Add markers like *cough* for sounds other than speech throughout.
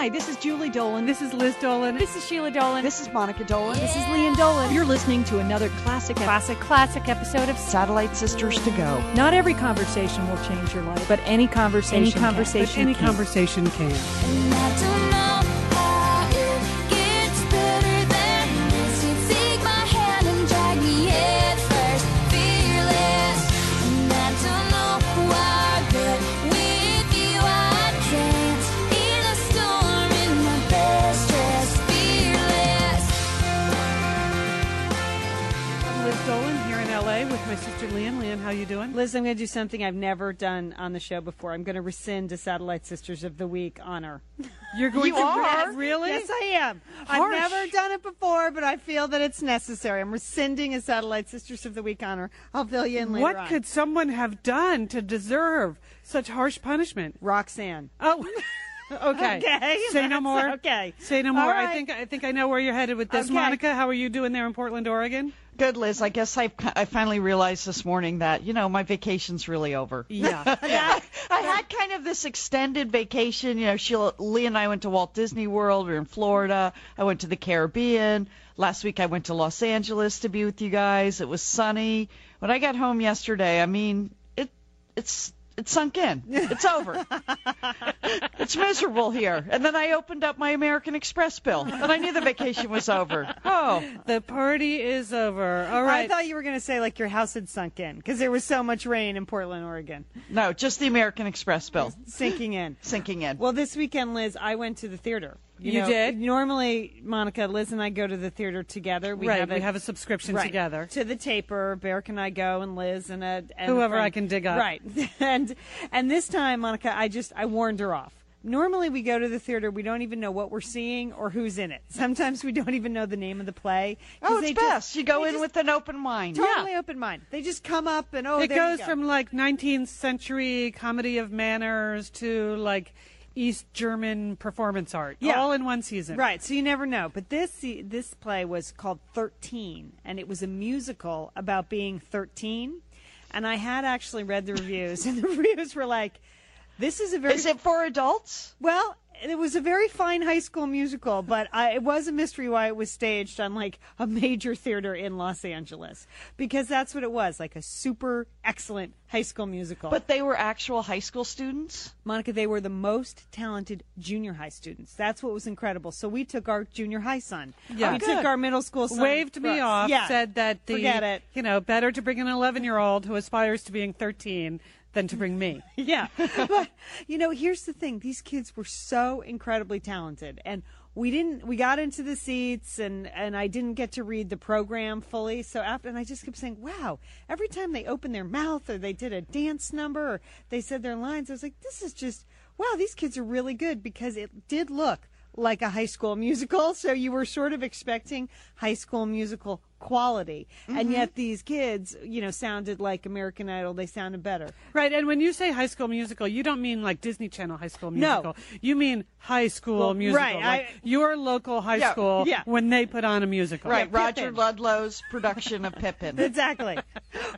Hi, this is Julie Dolan. This is Liz Dolan. This is Sheila Dolan. This is Monica Dolan. This is Lian Dolan. You're listening to another classic classic, classic episode of Satellite Sisters to Go. Not every conversation will change your life, but any conversation, Any can. conversation, But any any conversation can. Sister Lian. Lian, how you doing? Liz, I'm going to do something I've never done on the show before. I'm going to rescind a Satellite Sisters of the Week honor. You're going You to are? really? Yes, I am. Harsh. I've never done it before, but I feel that it's necessary. I'm rescinding a Satellite Sisters of the Week honor. I'll fill you in later What on. could someone have done to deserve such harsh punishment? Roxanne? Oh, *laughs* okay. *laughs* Okay, Say no more. okay. Say no more. right. I think I think I know where you're headed with this. Okay. Monica, how are you doing there in Portland, Oregon? Good, Liz. I guess I, I finally realized this morning that, you know, my vacation's really over. Yeah. *laughs* I had kind of this extended vacation. You know, Sheila, Lee and I went to Walt Disney World. We are in Florida. I went to the Caribbean. Last week I went to Los Angeles to be with you guys. It was sunny. When I got home yesterday, I mean, it it's it sunk in. It's over. *laughs* it's miserable here. And then I opened up my American Express bill, and I knew the vacation was over. *laughs* Oh, the party is over. All right. I thought you were going to say like your house had sunk in because there was so much rain in Portland, Oregon, no, just the American Express bill sinking in. sinking in. Well, this weekend, Liz, I went to the theater. You know, did? Normally, Monica, Liz, and I go to the theater together. We right. have a, we have a subscription right, together. to the taper. Bear and I go, and Liz and a and Whoever friend. I can dig up. Right, *laughs* and and this time, Monica, I just I warned her off. Normally, we go to the theater. We don't even know what we're seeing or who's in it. Sometimes we don't even know the name of the play. Oh, 'cause oh, they it's just- best. You go in just with an open mind. totally open mind. They just come up and oh, it there goes go. from like 19th century comedy of manners to like East German performance art, Yeah. all in one season. Right, so you never know. But this this play was called 13, and it was a musical about being 13. And I had actually read the reviews, and the *laughs* reviews were like, "This is a very Is it for adults? well." It was a very fine high school musical, but I, it was a mystery why it was staged on like a major theater in Los Angeles because that's what it was, like a super excellent high school musical. But they were actual high school students. Monica, they were the most talented junior high students. That's what was incredible. So we took our junior high son. Yeah. we Good. took our middle school son. Waved me Brooks. off, Yeah. said that the Forget it. you know better to bring an 11 year old who aspires to being 13 than to bring me. *laughs* yeah. *laughs* but you know, here's the thing: these kids were so incredibly talented, and we didn't. We got into the seats, and and I didn't get to read the program fully. So after, and I just kept saying, "Wow!" Every time they opened their mouth, or they did a dance number, or they said their lines, I was like, "This is just wow! These kids are really good," because it did look like a high school musical. *laughs* So you were sort of expecting high school musical quality, and mm-hmm. yet these kids, you know, sounded like American Idol. They sounded better. Right, and when you say high school musical, you don't mean like Disney Channel high school musical. No. You mean high school Well, musical, right, like I- your local high Yeah, school yeah. when they put on a musical. Right, Yeah, Roger Ludlow's production of Pippin. *laughs* exactly.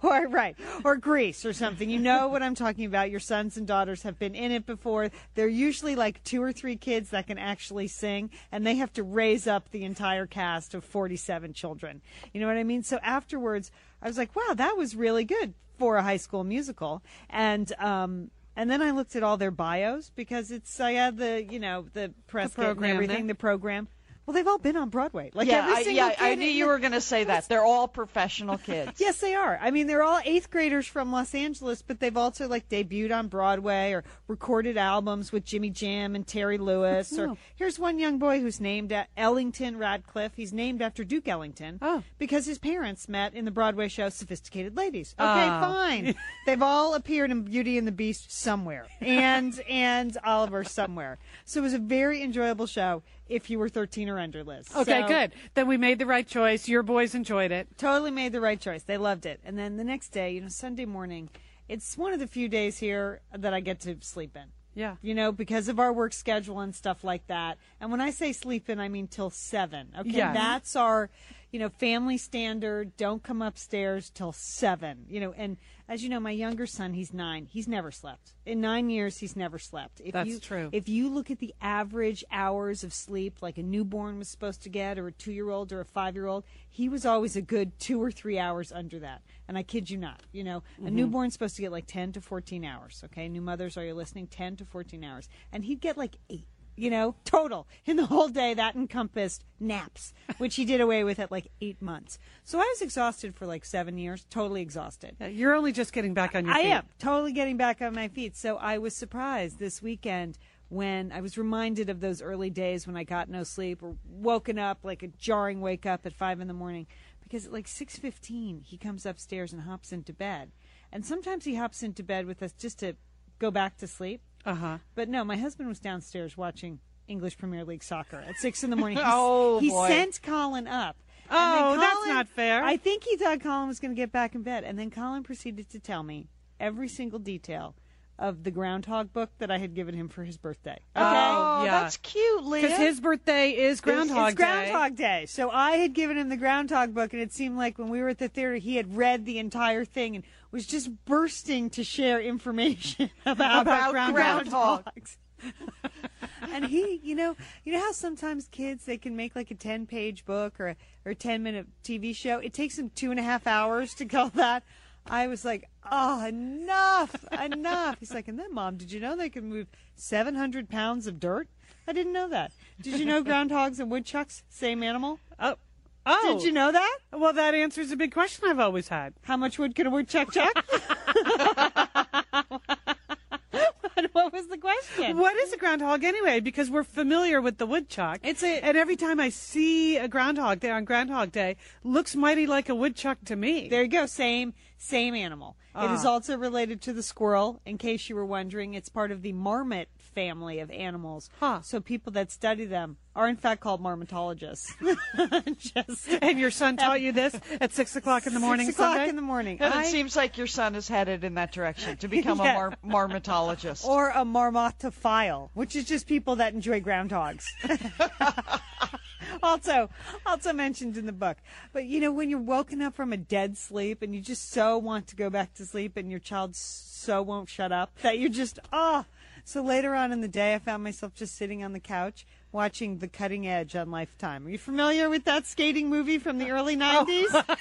or right. Or Grease or something. You know what I'm talking about. Your sons and daughters have been in it before. They're usually like two or three kids that can actually sing and they have to raise up the entire cast of 47 children. You know what I mean? So afterwards I was like, wow, that was really good for a high school musical. And um and then I looked at all their bios because it's I had the you know the press and program everything, there. the program. Well, they've all been on Broadway. Like yeah, every I, single yeah, I knew you were going to say that. They're all professional *laughs* kids. Yes, they are. I mean, they're all eighth graders from Los Angeles, but they've also like debuted on Broadway or recorded albums with Jimmy Jam and Terry Lewis. Oh, or Oh. here's one young boy who's named Ellington Radcliffe. He's named after Duke Ellington Oh. because his parents met in the Broadway show Sophisticated Ladies. Okay, Oh. fine. *laughs* they've all appeared in Beauty and the Beast somewhere, and and Oliver somewhere. So it was a very enjoyable show. If you were 13 or under, Liz. Okay, So- good. Then we made the right choice. Your boys enjoyed it. totally made the right choice. They loved it. And then the next day, you know, Sunday morning, it's one of the few days here that I get to sleep in. Yeah. You know, because of our work schedule and stuff like that. And when I say sleep in, I mean till seven. Okay. Yes. That's our, you know, family standard, don't come upstairs till seven, you know, and as you know, my younger son, he's nine. He's never slept. In nine years, he's never slept. If That's you, true. If you look at the average hours of sleep, like a newborn was supposed to get, or a two year old or a five year old, he was always a good two or three hours under that. And I kid you not, you know, Mm-hmm. a newborn's supposed to get like 10 to 14 hours, okay? New mothers, are you listening? 10 to 14 hours. And he'd get like eight you know, total in the whole day. That encompassed naps, which he did away with at like eight months. So I was exhausted for like seven years, totally exhausted. Uh, you're only just getting back on your I feet. am totally getting back on my feet. So I was surprised this weekend when I was reminded of those early days when I got no sleep or woken up like a jarring wake up at five in the morning because at like six fifteen he comes upstairs and hops into bed, and sometimes he hops into bed with us just to go back to sleep. Uh huh. But no, my husband was downstairs watching English Premier League soccer at six in the morning. *laughs* He, Oh, he boy. sent Colin up. Oh, then that's not fair. I think he thought Colin was going to get back in bed, and then Colin proceeded to tell me every single detail of the Groundhog book that I had given him for his birthday. Okay. Oh, Yeah. that's cute, Lian. Because his birthday is Groundhog it's Day. Groundhog Day. So I had given him the Groundhog book, and it seemed like when we were at the theater, he had read the entire thing and was just bursting to share information *laughs* about, About groundhogs. groundhogs. *laughs* and he, you know, you know how sometimes kids they can make like a ten-page book or a, or a ten-minute TV show. It takes them two and a half hours to kill that. I was like, oh, enough, enough. He's like, and then, mom, did you know they can move seven hundred pounds of dirt? I didn't know that. Did you know *laughs* groundhogs and woodchucks same animal? Oh. Oh. Did you know that? Well, that answers a big question I've always had. How much wood can a woodchuck *laughs* chuck? what was the question? What is a groundhog anyway? Because we're familiar with the woodchuck. It's a- and every time I see a groundhog there on Groundhog Day, looks mighty like a woodchuck to me. There you go. Same, same animal. It is Ah. also related to the squirrel. In case you were wondering, it's part of the marmot family of animals. Huh. So people that study them are in fact called marmotologists. *laughs* Just and your son taught you this at six o'clock in the morning six o'clock Sunday? in the morning. and I- it seems like your son is headed in that direction to become *laughs* Yeah. a mar- marmotologist. or a marmotophile, which is just people that enjoy groundhogs. *laughs* also, also mentioned in the book. But you know, when you're woken up from a dead sleep and you just so want to go back to sleep, and your child so won't shut up that you're just ah. So later on in the day, I found myself just sitting on the couch watching The Cutting Edge on Lifetime. Are you familiar with that skating movie from the early '90s? *laughs*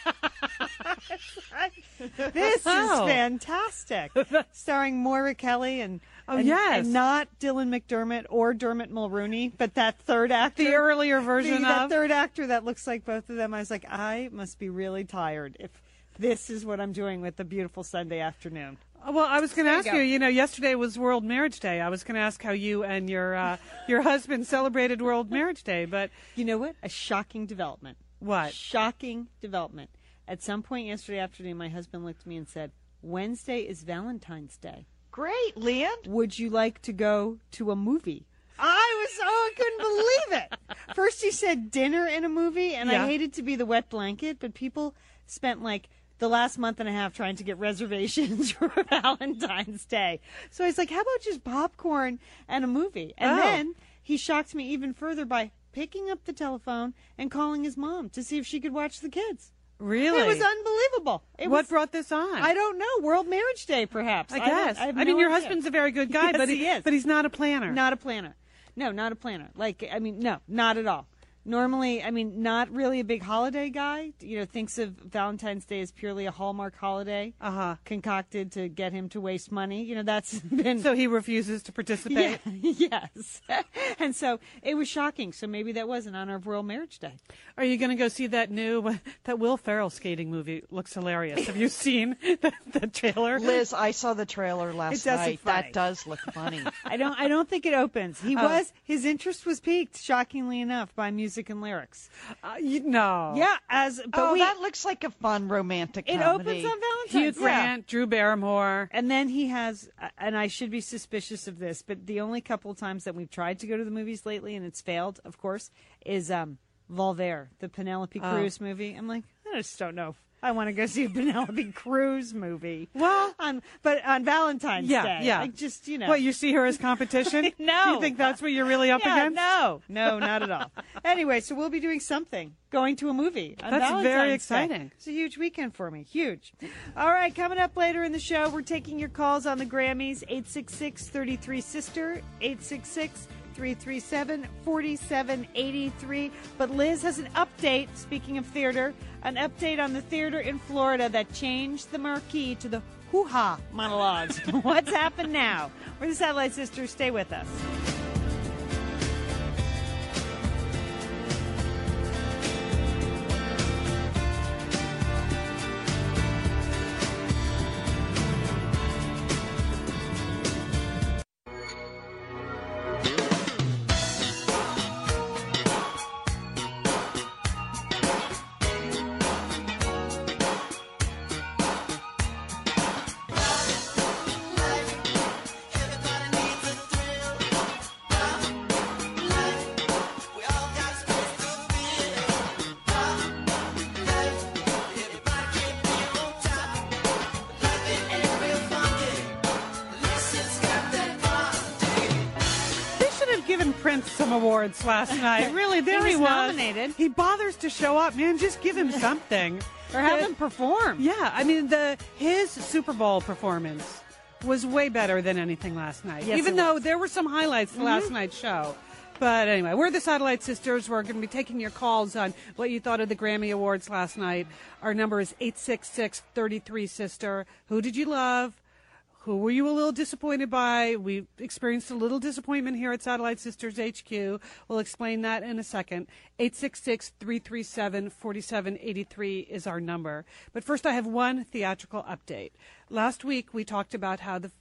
*laughs* this Oh. is fantastic. *laughs* Starring Moira Kelly and Oh, and, yes. and not Dylan McDermott or Dermot Mulroney, but that third actor, The earlier version the- that of. third actor that looks like both of them. I was like, I must be really tired if this is what I'm doing with the beautiful Sunday afternoon. Well, I was going to you ask you. You know, yesterday was World Marriage Day. I was going to ask how you and your uh, *laughs* your husband celebrated World Marriage Day, but You know what? A shocking development. what? Shocking development. At some point yesterday afternoon, my husband looked at me and said, Wednesday is Valentine's Day. Great, Lian. Would you like to go to a movie? I was oh, I couldn't believe it. *laughs* First he said dinner in a movie, and Yeah. I hated to be the wet blanket, but people spent like the last month and a half trying to get reservations *laughs* for Valentine's Day. So I was like, how about just popcorn and a movie? And Oh. then he shocked me even further by picking up the telephone and calling his mom to see if she could watch the kids. Really? It was unbelievable. It what was, brought this on? I don't know. World Marriage Day, perhaps. I guess. I, have mean, your idea. husband's a very good *laughs* guy, Yes, but he is. but he's not a planner. Not a planner. No, not a planner. Like, I mean, no, not at all. Normally, I mean, not really a big holiday guy. You know, thinks of Valentine's Day as purely a Hallmark holiday Uh huh. concocted to get him to waste money. You know, that's *laughs* been. So he refuses to participate. yeah, *laughs* yes. *laughs* and so it was shocking. So maybe that was in honor of World Marriage Day. Are you going to go see that new that Will Ferrell skating movie? Looks hilarious. Have you seen the, the trailer? Liz, I saw the trailer last does night. funny. That does look funny. I don't. I don't think it opens. He Oh. was. His interest was piqued, shockingly enough, by music and lyrics. Uh, you, no. Yeah, as but oh, we. that looks like a fun romantic it comedy. opens on Valentine's. Hugh Day. Grant, Drew Barrymore. And then he has, and I should be suspicious of this, but the only couple times that we've tried to go to the movies lately, and it's failed, of course, is um, Volver, the Penelope Oh. Cruz movie. I'm like, I just don't know. I want to go see a *laughs* Penelope Cruz movie. Well- on but on Valentine's Yeah, Day. yeah. Like just you know. What, you see her as competition? *laughs* No. You think that's what you're really up yeah, against? No, no, *laughs* not at all. anyway, so we'll be doing something, going to a movie. That's Valentine's very Day. exciting. It's a huge weekend for me. Huge. All right, coming up later in the show, we're taking your calls on the Grammys 866 33 Sister, 866 337 4783. But Liz has an update, speaking of theater, an update on the theater in Florida that changed the marquee to the hoo ha monologues. *laughs* What's happened now? We're the Satellite Sisters. Stay with us. Awards last *laughs* night. Really, there He he was was. nominated. He bothers to show up, man. Just give him something. *laughs* Or have them perform. Yeah, I mean the his Super Bowl performance was way better than anything last night. Yes, Even though was. there were some highlights to last mm-hmm. night's show. But anyway, we're the Satellite Sisters. We're going to be taking your calls on what you thought of the Grammy Awards last night. Our number is 866 33 Sister. Who did you love? Who were you a little disappointed by? We experienced a little disappointment here at Satellite Sisters HQ. We'll explain that in a second. 866 337 4783 is our number. But first, I have one theatrical update. Last week, we talked about how the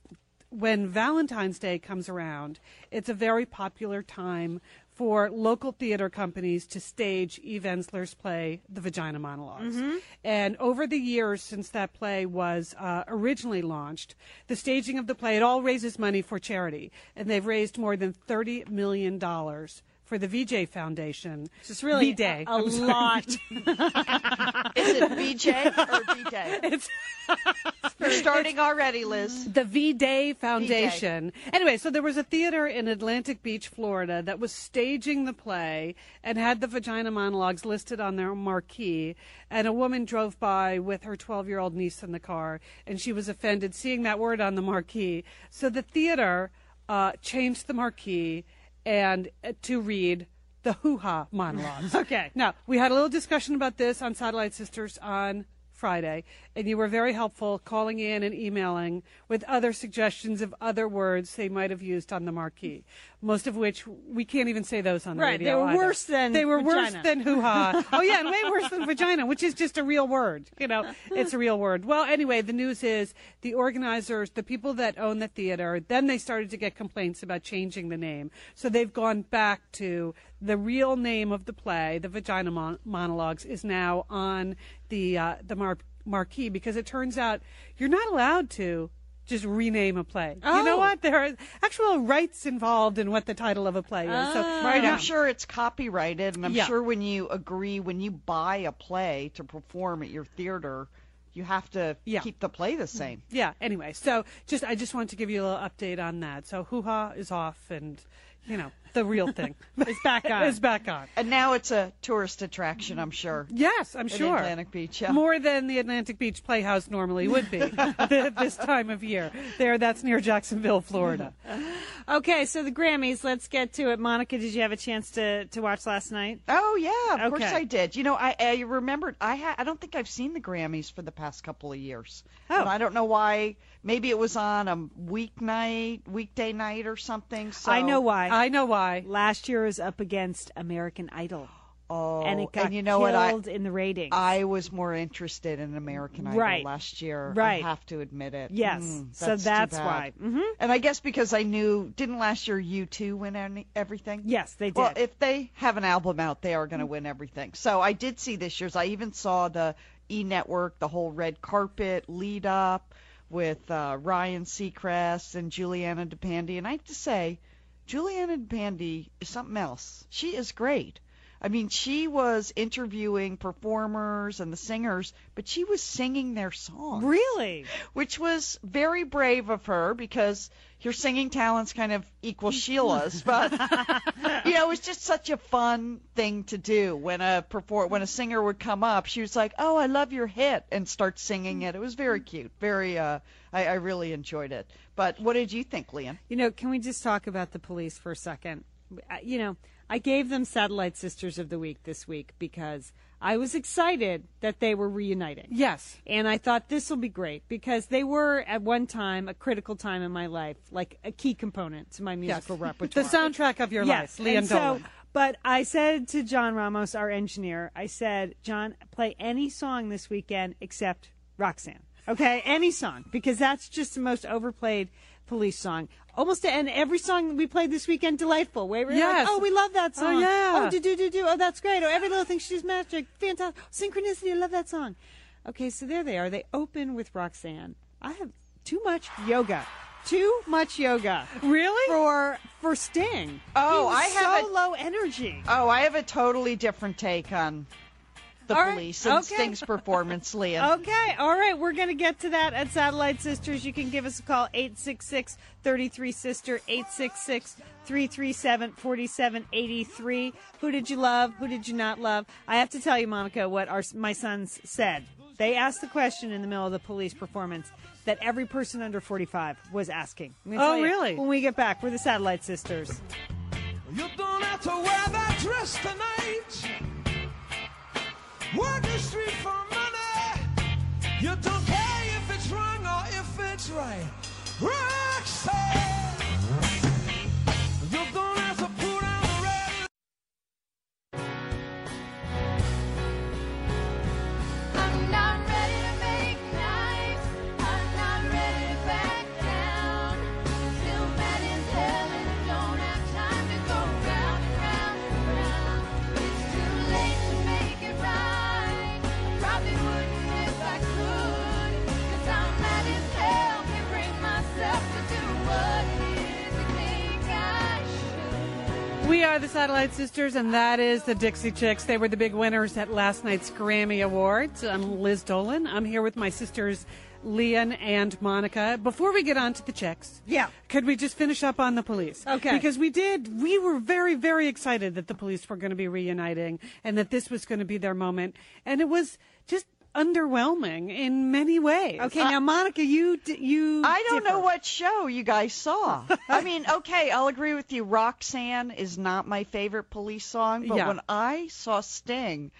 when Valentine's Day comes around, it's a very popular time for local theater companies to stage Eve Ensler's play, The Vagina Monologues. And over the years since that play was uh, originally launched, the staging of the play, it all raises money for charity. And they've raised more than $30 million for the VJ Foundation. It's really V-Day. a, a I'm sorry, lot. *laughs* Is it VJ or V-Day? It's *laughs* You're starting already, Liz. the V Day Foundation. Anyway, so there was a theater in Atlantic Beach, Florida, that was staging the play and had the vagina monologues listed on their marquee. And a woman drove by with her 12 year old niece in the car, and she was offended seeing that word on the marquee. So the theater uh, changed the marquee and uh, to read the hoo ha monologues. *laughs* Okay. Now, we had a little discussion about this on Satellite Sisters on Friday, and you were very helpful calling in and emailing with other suggestions of other words they might have used on the marquee. Most of which we can't even say those on the Right, radio. they were either. worse than they were vagina. worse than hoo ha. *laughs* oh yeah, and way worse than vagina, which is just a real word. You know, it's a real word. Well, anyway, the news is the organizers, the people that own the theater, then they started to get complaints about changing the name, so they've gone back to the real name of the play, the Vagina Mon- Monologues, is now on the uh, the mar- marquee because it turns out you're not allowed to just rename a play. You know Oh. what? There are actual rights involved in what the title of a play is. Oh. So Right, yeah. I'm sure it's copyrighted, and I'm Yeah. sure when you agree, when you buy a play to perform at your theater, you have to Yeah. keep the play the same. yeah anyway so just i just wanted to give you a little update on that so hoo-ha is off and you know the real thing *laughs* It's back on. is back on And now it's a tourist attraction, I'm sure. yes i'm sure Atlantic Beach, yeah. more than the atlantic beach playhouse normally would be *laughs* *laughs* th- this time of year there that's near jacksonville florida Okay, so the Grammys. Let's get to it. Monica, did you have a chance to to watch last night? Oh yeah, of course I did. You know, I, I remembered I ha- I don't think I've seen the Grammys for the past couple of years. Oh. And I don't know why. Maybe it was on a weeknight, weekday night or something. So I know why. i know why Last year was up against American Idol, Oh, and it got and you know what? I in the ratings. I was more interested in American Idol Right. last year. Right. I have to admit it. yes, Mm, so that's why. hmm And I guess because I knew, didn't last year you two win any, everything? Yes, they did. Well, if they have an album out, they are going to win everything. So I did see this year's. I even saw the E Network, the whole red carpet lead up with uh, Ryan Seacrest and Giuliana DePandi. And I have to say, Giuliana DePandi is something else. She is great. I mean, she was interviewing performers and the singers, but she was singing their songs. Really? Which was very brave of her because your singing talents kind of equal Sheila's, but *laughs* you know, it was just such a fun thing to do when a perform when a singer would come up. She was like, "Oh, I love your hit," and start singing it. It was very cute. Very, uh, I, I really enjoyed it. But what did you think, Lian? You know, can we just talk about the police for a second? You know, I gave them Satellite Sisters of the Week this week because I was excited that they were reuniting. Yes. And I thought this will be great because they were at one time a critical time in my life, like a key component to my musical *laughs* The repertoire. The soundtrack of your yes. life, Lian and so, but I said to John Ramos, our engineer, I said, John, play any song this weekend except Roxanne. Okay, any song because that's just the most overplayed police song. Almost and every song we played this weekend delightful. Where we're Yes. like, oh, we love that Oh, song. yeah. Oh, do do do do. Oh, that's great. Oh, every little thing she's magic. Fantastic. Oh, synchronicity. I love that song. Okay, so there they are. They open with Roxanne. I have too much yoga. Too much yoga. Really? For for Sting. Oh, I have so a- low energy. Oh, I have a totally different take on the All right, police and okay. Sting's performance, *laughs* Lian. Okay, all right, we're going to get to that at Satellite Sisters. You can give us a call 866-33 sister 866-337-4783. Who did you love? Who did you not love? I have to tell you Monica what our my sons said. They asked the question in the middle of the police performance that every person under 45 was asking. Oh, you really? When we get back, we're the Satellite Sisters. You don't have to wear that dress tonight. Work the street for money. You don't care if it's wrong or if it's right. Roxanne, We are the Satellite Sisters, and that is the Dixie Chicks. They were the big winners at last night's Grammy Awards. I'm Liz Dolan. I'm here with my sisters, Lian and Monica. Before we get on to the chicks, Yeah. could we just finish up on the police? Okay. Because we did, we were very, very excited that the police were going to be reuniting and that this was going to be their moment. And it was underwhelming in many ways. Okay, now Monica, you you I don't differ. know what show you guys saw. *laughs* I mean, okay, I'll agree with you. Roxanne is not my favorite police song, but Yeah. when I saw Sting,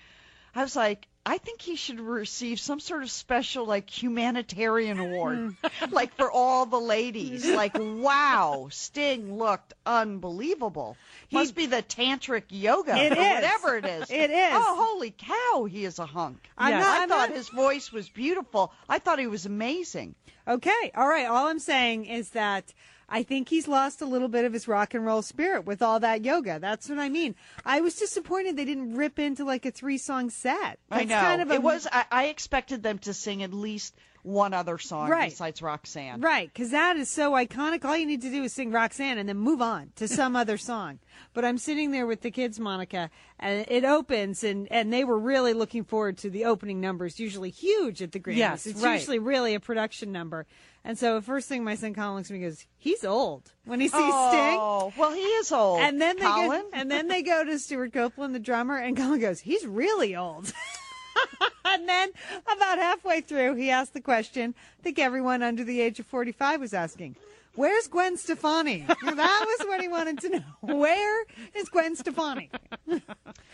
I was like, I think he should receive some sort of special like humanitarian award, hmm. *laughs* like for all the ladies. *laughs* Like, wow, Sting looked unbelievable. Must be the tantric yoga or is. whatever it is. It is. Oh, holy cow, he is a hunk. Yes. not- I I'm thought not- his voice was beautiful. I thought he was amazing. Okay, all right. All I'm saying is that I think he's lost a little bit of his rock and roll spirit with all that yoga. That's what I mean. I was disappointed they didn't rip into like a three song set. I know. Kind of a, it was. I, I expected them to sing at least one other song Right. besides Roxanne. Right, because that is so iconic. All you need to do is sing Roxanne and then move on to some other song. But I'm sitting there with the kids, Monica, and it opens, and, and they were really looking forward to the opening numbers, usually huge at the Grammys. Yes, it's right. usually really a production number. And so the first thing my son Colin looks at me and goes, he's old when he sees oh, Sting. Oh, well, he is old. And then they Colin. go, and then they go to Stewart Copeland, the drummer, and Colin goes, "He's really old." *laughs* *laughs* and then about halfway through, he asked the question I think everyone under the age of forty-five was asking. Where's Gwen Stefani? that was what he wanted to know. *laughs* Where is Gwen Stefani? *laughs*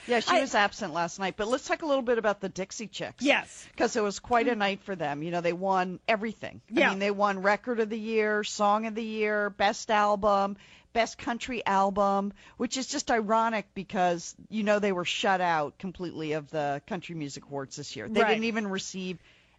yeah, she I- was absent last night. But let's talk a little bit about the Dixie Chicks. Yes. Because it was quite a night for them. You know, they won everything. Yeah. I mean, they won Record of the Year, Song of the Year, Best Album, Best Country Album, which is just ironic because, you know, they were shut out completely of the Country Music Awards this year. They Right. didn't even receive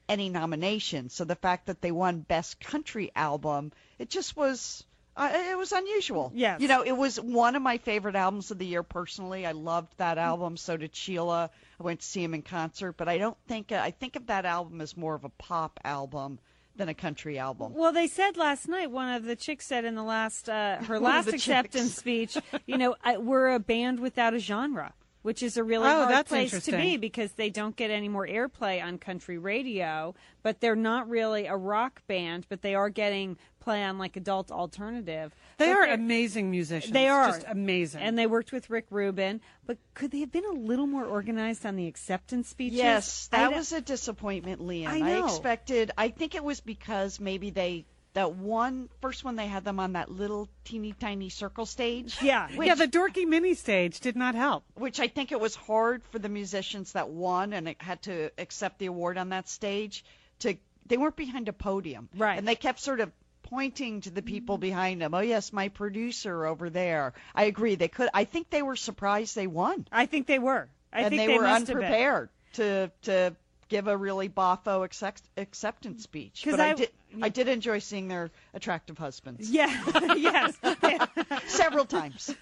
any nominations. So the fact that they won Best Country Album, it just was. Uh, it was unusual. Yes. You know, it was one of my favorite albums of the year personally. I loved that album. So did Sheila. I went to see him in concert, but I don't think I think of that album as more of a pop album than a country album. Well, they said last night. One of the chicks said in the last uh, her *laughs* last acceptance chicks. speech, you know, I, we're a band without a genre. which is a really Oh, hard place to be because they don't get any more airplay on country radio. But they're not really a rock band, but they are getting play on like adult alternative. They But are amazing musicians. They are just amazing. and they worked with Rick Rubin. But could they have been a little more organized on the acceptance speeches? Yes, that don't- was a disappointment, Lian. I know. expected. I think it was because maybe they that one first one they had them on that little teeny tiny circle stage. Yeah. which, yeah, the dorky mini stage did not help. which I think it was hard for the musicians that won and it had to accept the award on that stage to they weren't behind a podium. Right. And they kept sort of pointing to the people behind them. Oh yes, my producer over there. I agree. They could I think they were surprised they won. I think they were. I and think they, they were must have been. unprepared to to give a really boffo accept, acceptance speech. But I, I- did I did enjoy seeing their attractive husbands Yeah. *laughs* yes. *laughs* several times.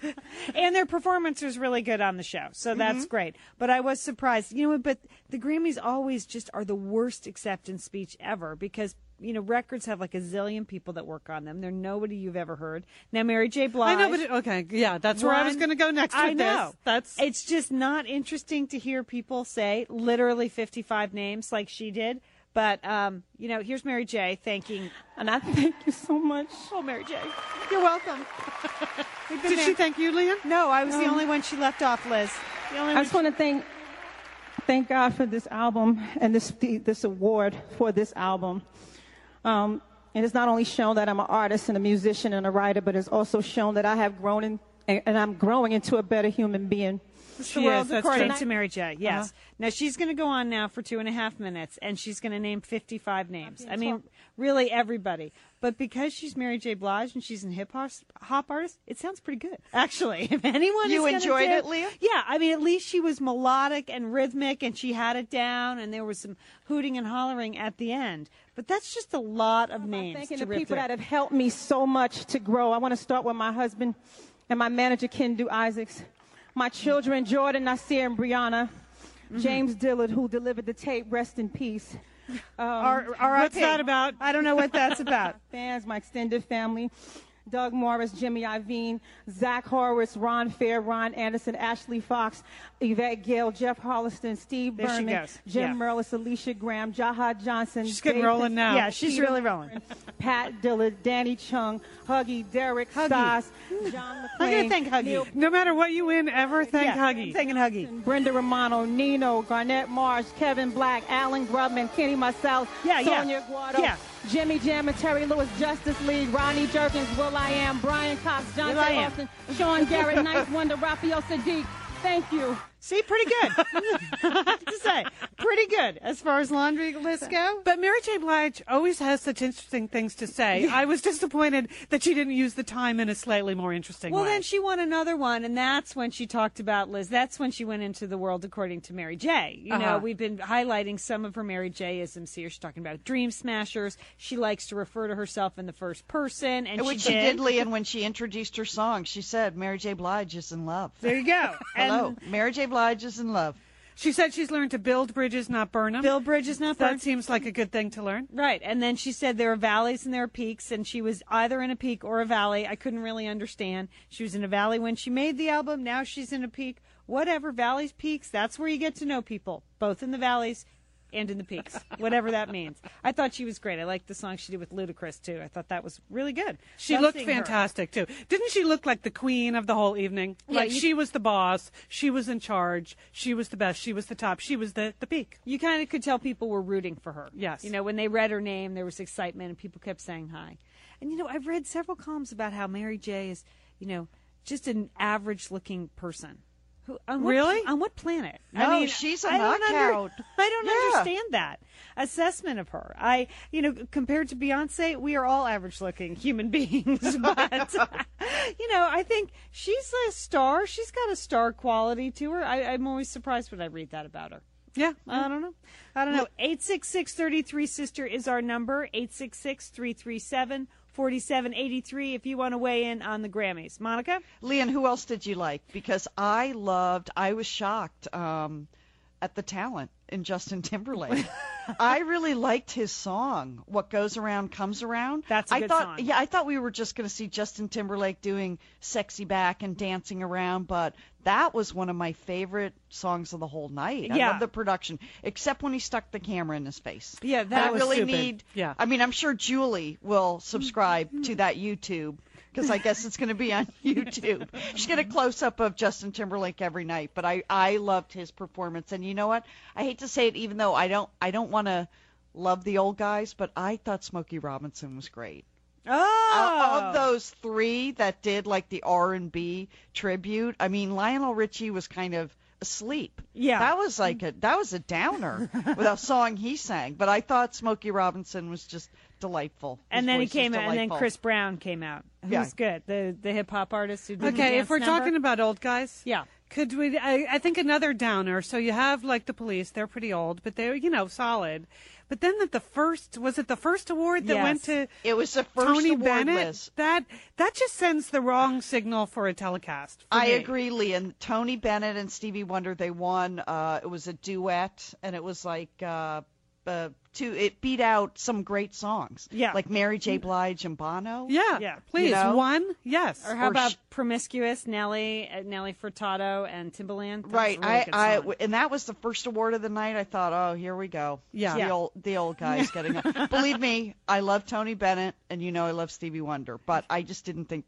and their performance was really good on the show, so Mm-hmm. that's great. But I was surprised, you know. But the Grammys always just are the worst acceptance speech ever because you know records have like a zillion people that work on them. They're nobody you've ever heard. Now Mary J. Blige. I know, but it, okay, yeah, that's where I was going to go next with I know. this. That's it's just not interesting to hear people say literally 55 names like she did. But um, you know, here's Mary J. thanking. And I thank you so much. Oh, Mary J. you're welcome. *laughs* Did there- she thank you, Lian? No, I was the only one she left off, Liz. The only I one just want to thank thank God for this album and this this award for this album. Um, and it's not only shown that I'm an artist and a musician and a writer, but it's also shown that I have grown in, and and I'm growing into a better human being. She the is, that's according to Mary J. Yes. Uh-huh. Now she's going to go on now for two and a half minutes, and she's going to name 55 names. I mean, really everybody. But because she's Mary J. Blige and she's an hip hop hop artist, it sounds pretty good, actually. *laughs* If anyone You is enjoyed do- it, Lian? Yeah, I mean, at least she was melodic and rhythmic, and she had it down, and there was some hooting and hollering at the end. But that's just a lot of names Thanking to the rip people through. that have helped me so much to grow. I want to start with my husband and my manager, Ken Kendu Isaacs. My children, Jordan, Nasir, and Brianna. Mm-hmm. James Dillard, who delivered the tape, rest in peace. Um, R- R.I.P. What's that about? I don't know what that's about. *laughs* fans, my extended family. Doug Morris, Jimmy Iovine, Zach Horowitz, Ron Fair, Ron Anderson, Ashley Fox, Yvette Gill, Jeff Holliston, Steve There Berman. Jim Yeah. Merlis, Alicia Graham, Jahad Johnson. She's getting rolling now. Yeah, she's Peter really rolling. Pat Dillard, Danny Chung, Huggy, Derek, Huggy. Stas, John McClain. I'm going to thank Huggy. Neil No matter what you win, ever thank yeah, Huggy. I'm thanking Huggy. Brenda Romano, Nino, Garnett Marsh, Kevin Black, Alan Grubman, Kenny Marcel, Yeah, yeah. Sonia Guado, Yeah. Jimmy Jam and Terry Lewis, Justice League, Rodney Jerkins, Will I Am, Brian Cox, John Will I T. Am. Austin, Sean Garrett, Nice Wonder, Raphael Saadiq. Thank you. See, pretty good. *laughs* I have to say, pretty good as far as laundry lists go. But Mary J. Blige always has such interesting things to say. I was disappointed that she didn't use the time in a slightly more interesting Well, way. Well, then she won another one, and that's when she talked about Liz. That's when she went into the world according to Mary J. You know, Uh-huh. we've been highlighting some of her Mary J. isms here. She's talking about Dream Smashers. She likes to refer to herself in the first person, and Which she she did. did, Lian, when she introduced her song. She said, "Mary J. Blige is in love." There you go. *laughs* Hello, And Mary J. Blige is in love. she said she's learned to build bridges, not burn them. Bill Bridge is not that seems like a good thing to learn. Right. And then she said there are valleys and there are peaks, and she was either in a peak or a valley. I couldn't really understand. She was in a valley when she made the album. Now she's in a peak. Whatever. Valleys, peaks. That's where you get to know people, both in the valleys and in the peaks, *laughs* whatever that means. I thought she was great. I liked the song she did with Ludacris, too. I thought that was really good. She Love looked seeing her. fantastic too. Didn't she look like the queen of the whole evening? Yeah, like you- she was the boss, she was in charge, she was the best, she was the top, she was the the peak. You kind of could tell people were rooting for her. Yes. You know, when they read her name, there was excitement and people kept saying hi. And, you know, I've read several columns about how Mary J is, you know, just an average looking person. Who, on what, Really? On what planet? No, I mean, she's a I don't knockout. I don't Yeah. understand that assessment of her. I, you know, compared to Beyonce, we are all average looking *laughs* human beings. *laughs* but, *laughs* you know, I think she's a star. She's got a star quality to her. I, I'm always surprised when I read that about her. Yeah. I don't know. I don't know. 866 33 Sister is our number. 866 337 4783 if you want to weigh in on the Grammys. Monica? Lian, who else did you like? Because I loved, I was shocked um, at the talent in Justin Timberlake. *laughs* I really liked his song, "What Goes Around Comes Around." That's a I good thought, song. yeah, I thought we were just going to see Justin Timberlake doing "Sexy Back" and dancing around, but that was one of my favorite songs of the whole night. I Yeah. love the production, except when he stuck the camera in his face. Yeah, that I was really stupid. need. Yeah. I mean, I'm sure Julie will subscribe to *laughs* that YouTube because I guess it's going to be on *laughs* YouTube. She's get a close up of Justin Timberlake every night, but I I loved his performance. And you know what? I hate to say it, even though I don't I don't want to love the old guys, but I thought Smokey Robinson was great. Oh, Of those three that did like the R and B tribute, I mean Lionel Richie was kind of asleep. Yeah. that was like a that was a downer with a *laughs* song he sang. But I thought Smokey Robinson was just delightful. His and then he came out, and then. Chris Brown came out. Who's Yeah. good. The the hip hop artist who did the Okay, if we're number. talking about old guys, Yeah. Could we? I, I think another downer. So you have like the police; they're pretty old, but they're you know solid. But then that the first was it the first award that Yes. went to It was the first Tony award Bennett? list. That that just sends the wrong signal for a telecast. for I me. agree, Lee. And Tony Bennett and Stevie Wonder, they won. Uh, it was a duet, and it was like uh, uh, two. It beat out some great songs. Yeah. like Mary J. Blige and Bono. Yeah, Yeah. Please, You know? one, yes. Or how Or about sh- promiscuous Nelly, uh, Nelly Furtado and Timbaland? That was a Right, really I, I, and that was the first award of the night. I thought, oh, here we go. Yeah. the Yeah. old, the old guys getting it. *laughs* Believe me, I love Tony Bennett, and you know I love Stevie Wonder, but I just didn't think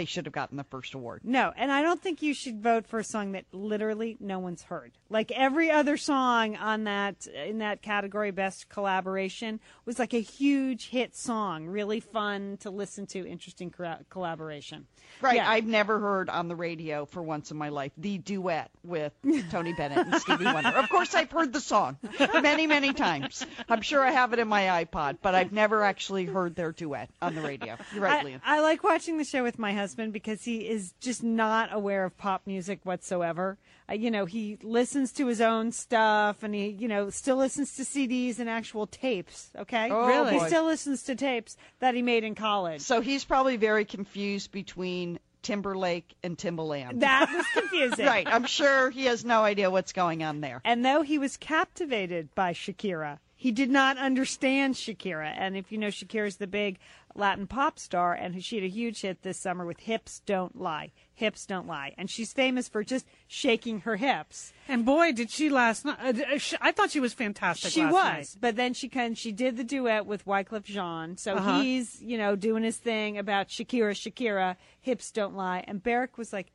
they should have gotten the first award. No, and I don't think you should vote for a song that literally no one's heard. Like every other song on that in that category, best collaboration was like a huge hit song, really fun to listen to, interesting collaboration. Right, Yeah. I've never heard on the radio for once in my life the duet with Tony Bennett and Stevie *laughs* Wonder. Of course, I've heard the song many, many times. I'm sure I have it in my iPod, but I've never actually heard their duet on the radio. You're right, I, Lian. I like watching the show with my husband because he is just not aware of pop music whatsoever. Uh, you know, he listens to his own stuff and he, you know, still listens to CDs and actual tapes. Okay, Oh, Really? He still listens to tapes that he made in college. So he's probably very confused between Timberlake and Timbaland. That *laughs* was confusing. right, I'm sure he has no idea what's going on there. And though he was captivated by Shakira, he did not understand Shakira. And if you know, Shakira's the big Latin pop star, and she had a huge hit this summer with Hips Don't Lie. Hips Don't Lie. And she's famous for just shaking her hips. And boy, did she last night! Uh, I thought she was fantastic. She was, night. but then she can, she did the duet with Wyclef Jean. So Uh-huh. he's, you know, doing his thing about Shakira, Shakira, hips don't lie. And Barrick was like,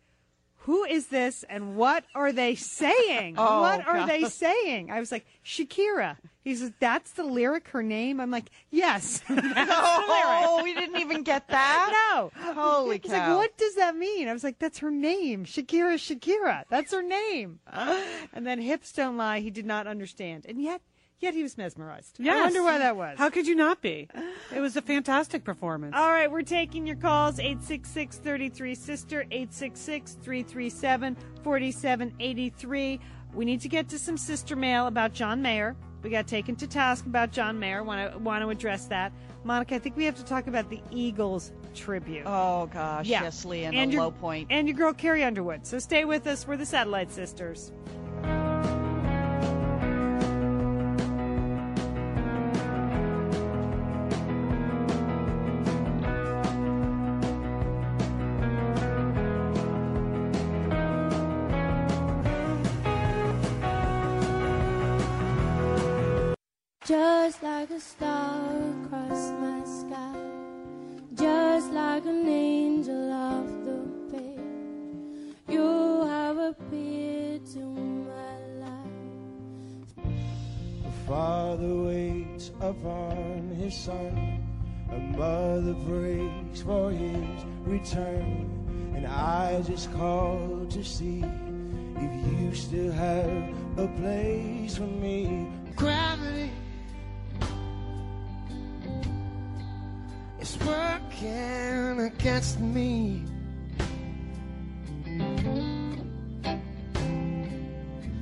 who is this and what are they saying? *laughs* Oh, what are God. they saying? I was like, Shakira. He says, that's the lyric, her name? I'm like, yes. *laughs* Oh, we didn't even get that. No. Holy He's cow. like, what does that mean? I was like, that's her name. Shakira, Shakira. That's her name. *gasps* and then hips don't lie. He did not understand. And yet, yet he was mesmerized. I wonder why that was. How could you not be? It was a fantastic performance. All right, we're taking your calls 866 33 Sister, 866 337 4783. We need to get to some sister mail about John Mayer. We got taken to task about John Mayer. Want to want to address that. Monica, I think we have to talk about the Eagles tribute. Oh gosh, Yeah. yes, Lian, and a your, low point. And your girl Carrie Underwood. So stay with us. We're the Satellite Sisters. Just like a star across my sky, just like an angel off the page, you have appeared to my life. A father waits upon his son. A mother prays for his return. And I just called to see if you still have a place for me. Gravity is working against me.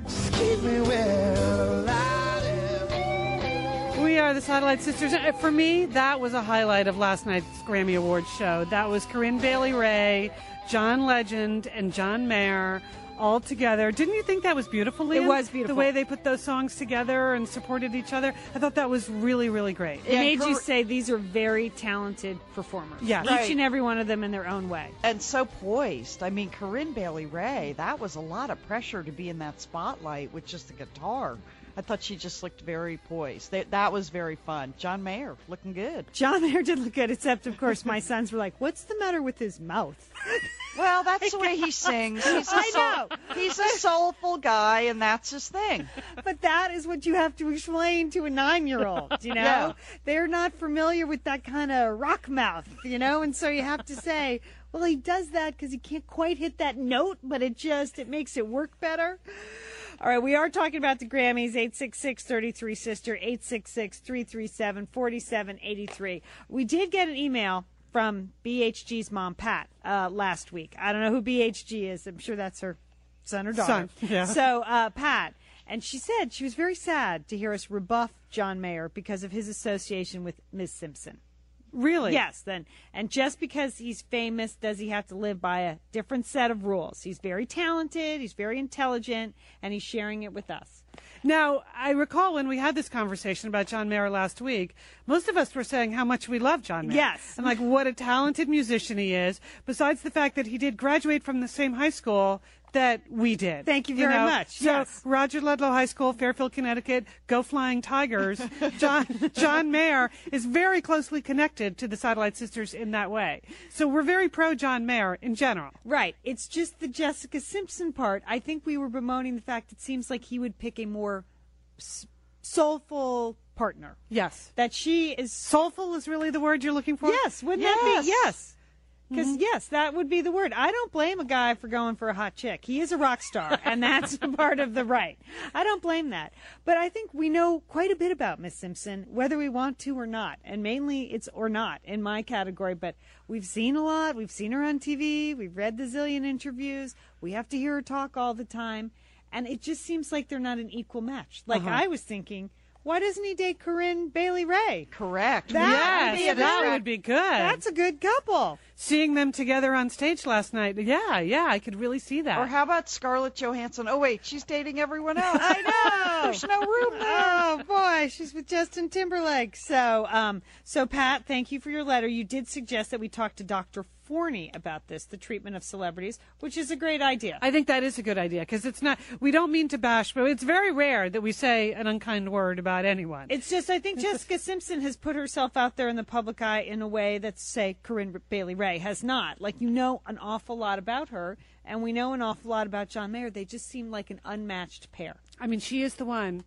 Just keep me light is. We are the Satellite Sisters. Uh, For me, that was a highlight of last night's Grammy Awards show. That was Corinne Bailey Rae, John Legend, and John Mayer all together. Didn't you think that was beautiful, It was beautiful. The way they put those songs together and supported each other. I thought that was really, really great. It Yeah, made you say these are very talented performers. Yes. Each and every one of them in their own way. and so poised. I mean, Corinne Bailey Rae, that was a lot of pressure to be in that spotlight with just a guitar. I thought she just looked very poised. That, that was very fun. John Mayer looking good. John Mayer did look good, except of course my *laughs* sons were like, "What's the matter with his mouth?" *laughs* Well, that's the way he *laughs* sings. He's a I soul- know. He's a soulful guy, and that's his thing. But that is what you have to explain to a nine-year-old. You know, Yeah. they're not familiar with that kind of rock mouth. You know, and so you have to say, "Well, he does that because he can't quite hit that note, but it just it makes it work better." All right, we are talking about the Grammys, 866-33 Sister, 866-337-4783. We did get an email from BHG's mom, Pat, uh, last week. I don't know who BHG is. I'm sure that's her son or daughter. Son, yeah. So, uh, Pat, and she said she was very sad to hear us rebuff John Mayer because of his association with Ms. Simpson. Really? Yes, then. And just because he's famous, does he have to live by a different set of rules? He's very talented, he's very intelligent, and he's sharing it with us. Now, I recall when we had this conversation about John Mayer last week, most of us were saying how much we love John Mayer. Yes. And like what a talented musician he is, besides the fact that he did graduate from the same high school that we did. Thank you very know? much. So Yes. Roger Ludlowe High School, Fairfield, Connecticut, go flying Tigers. *laughs* John John Mayer is very closely connected to the Satellite Sisters in that way. So we're very pro John Mayer in general. Right. It's just the Jessica Simpson part. I think we were bemoaning the fact it seems like he would pick a more soulful partner. Yes. That she is Soulful is really the word you're looking for? Yes, wouldn't that be? Yes. Because mm-hmm. yes, that would be the word. I don't blame a guy for going for a hot chick. He is a rock star, and that's *laughs* part of the right. I don't blame that. But I think we know quite a bit about Miss Simpson, whether we want to or not. And mainly it's or not in my category. But we've seen a lot. We've seen her on TV. We've read the zillion interviews. We have to hear her talk all the time, and it just seems like they're not an equal match. Like uh-huh. I was thinking, why doesn't he date Corinne Bailey Rae? Correct. That would Yes, be a that very- would be good. That's a good couple. seeing them together on stage last night. Yeah, yeah, I could really see that. Or how about Scarlett Johansson? Oh wait, she's dating everyone else. *laughs* I know. There's no room there. Oh boy, she's with Justin Timberlake. So, um, so Pat, thank you for your letter. You did suggest that we talk to Dr. Forney about this, the treatment of celebrities, which is a great idea. I think that is a good idea because it's not. We don't mean to bash, but it's very rare that we say an unkind word about anyone. It's just I think Jessica Simpson has put herself out there in the public eye in a way that say Corinne Bailey Rae has not. Like you know an awful lot about her, and we know an awful lot about John Mayer. They just seem like an unmatched pair. I mean, she is the one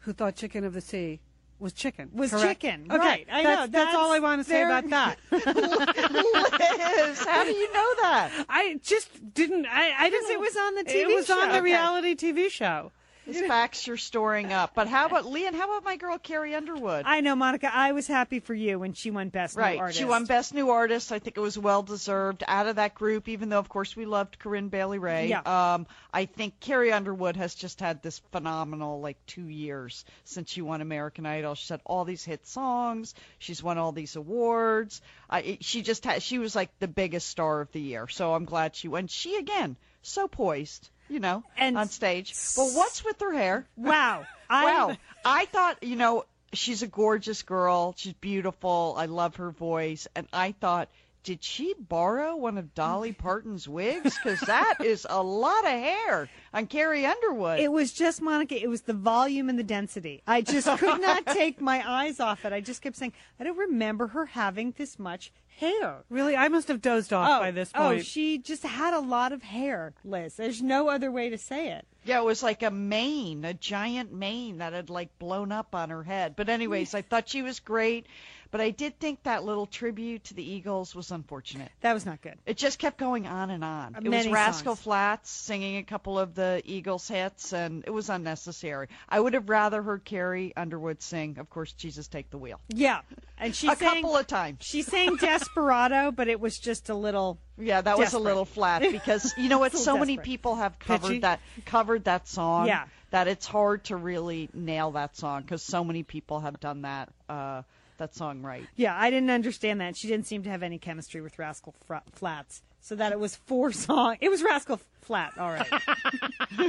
who thought Chicken of the Sea was chicken. Was correct? chicken, Okay, right. I that's, know, That's all I want to say about that. *laughs* Liz, how do you know that? I just didn't. I, I didn't. Say it was on the TV. It was on show. the Okay. reality TV show. These facts you're storing up. But how about Lian? How about my girl Carrie Underwood? I know, Monica. I was happy for you when she won Best New Right. Artist. She won Best New Artist. I think it was well deserved out of that group, even though, of course, we loved Corinne Bailey Rae. Yeah. Um, I think Carrie Underwood has just had this phenomenal, like, two years since she won American Idol. She's had all these hit songs. She's won all these awards. I, it- she just had, she was like the biggest star of the year. So I'm glad she won. She, again, so poised, you know, And on stage. But what's with her hair? *laughs* Wow. Wow. I thought, you know, she's a gorgeous girl. She's beautiful. I love her voice. And I thought, did she borrow one of Dolly mm-hmm. Parton's wigs? Because *laughs* that is a lot of hair on Carrie Underwood. It was just Monica. It was the volume and the density. I just *laughs* could not take my eyes off it. I just kept saying, I don't remember her having this much hair. Really, I must have dozed off by oh, this oh, point. oh, she just had a lot of hair, Liz. There's no other way to say it. yeah, it was like a mane, a giant mane that had like blown up on her head. But anyways, mm. I thought she was great. But I did think that little tribute to the Eagles was unfortunate. That was not good. It just kept going on and on. It was Rascal songs. Flatts singing a couple of the Eagles hits, and it was unnecessary. I would have rather heard Carrie Underwood sing, of course, Jesus Take the Wheel. Yeah, and she a sang. couple of times. She sang Desperado, but it was just a little. Yeah, that was a little flat because you know what? *laughs* So little many people have covered Pitchy. that covered that song. Yeah. That it's hard to really nail that song because so many people have done that uh, that song right. Yeah, I didn't understand that. She didn't seem to have any chemistry with Rascal Fra- Flatts. So that it was four *laughs* songs. It was Rascal Flat, all right. *laughs*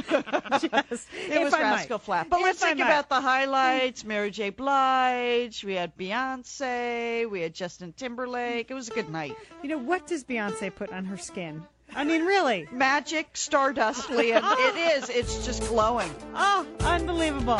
Just- It was I might. Rascal Flat. But If let's I think might. about the highlights. Mary J. Blige. We had Beyonce. We had Justin Timberlake. It was a good night. You know, what does Beyonce put on her skin? I mean, really. Magic Stardust, Liam. it is. It's just glowing. Oh, unbelievable.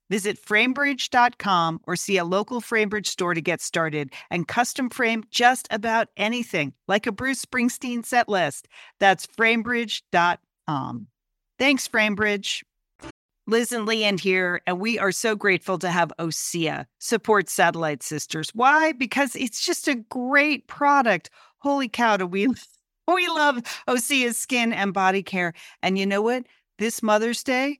Visit framebridge.com or see a local FrameBridge store to get started and custom frame just about anything, like a Bruce Springsteen set list. That's framebridge.com. Thanks, FrameBridge. Liz and Lian here, and we are so grateful to have OSEA support Satellite Sisters. Why? Because it's just a great product. Holy cow, do we *laughs* we love Osea's skin and body care. And you know what? This Mother's Day,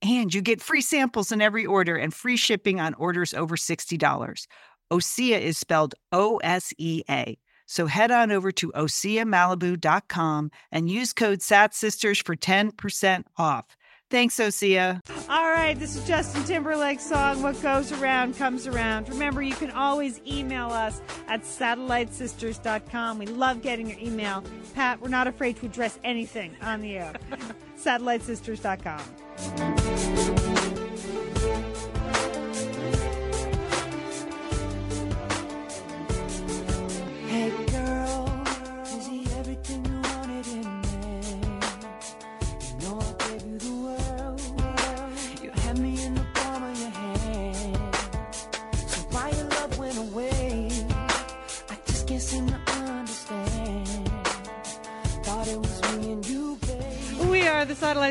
And you get free samples in every order and free shipping on orders over $60. Osea is spelled O S E A. So head on over to OseaMalibu.com and use code SATSisters for 10% off. Thanks, Osea. All right, this is Justin Timberlake's song, What Goes Around Comes Around. Remember, you can always email us at satellitesisters.com. We love getting your email. Pat, we're not afraid to address anything on the air. *laughs* satellitesisters.com. Thank you.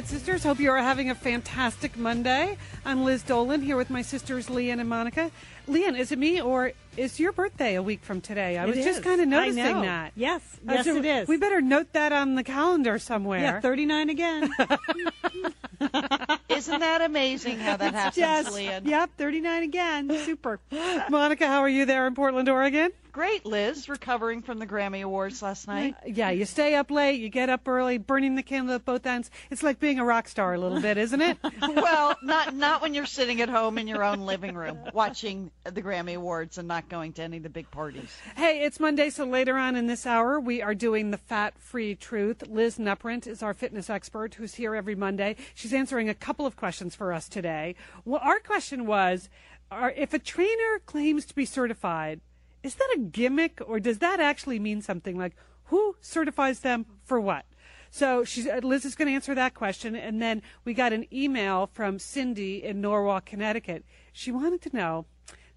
Sisters. Hope you are having a fantastic Monday. I'm Liz Dolan here with my sisters Lian and Monica. Lian, is it me or is your birthday a week from today? I It was just kind of I noticing know. that. Yes, Uh, yes, so it is. We better note that on the calendar somewhere. Yeah, 39 again. *laughs* Isn't that amazing how that happens, yes. Lian? Yep, 39 again. Super. *gasps* Monica, how are you there in Portland, Oregon? Great, Liz, recovering from the Grammy Awards last night. Yeah, you stay up late, you get up early, burning the candle at both ends. It's like being a rock star a little bit, isn't it? *laughs* *laughs* well, not not when you're sitting at home in your own living room watching the Grammy Awards and not going to any of the big parties. Hey, it's Monday, so later on in this hour, we are doing the fat free truth. Liz Neporent is our fitness expert who's here every Monday. She's answering a couple of questions for us today. Well, our question was are, if a trainer claims to be certified, is that a gimmick or does that actually mean something? Like, who certifies them for what? So uh, Liz is going to answer that question. And then we got an email from Cindy in Norwalk, Connecticut. She wanted to know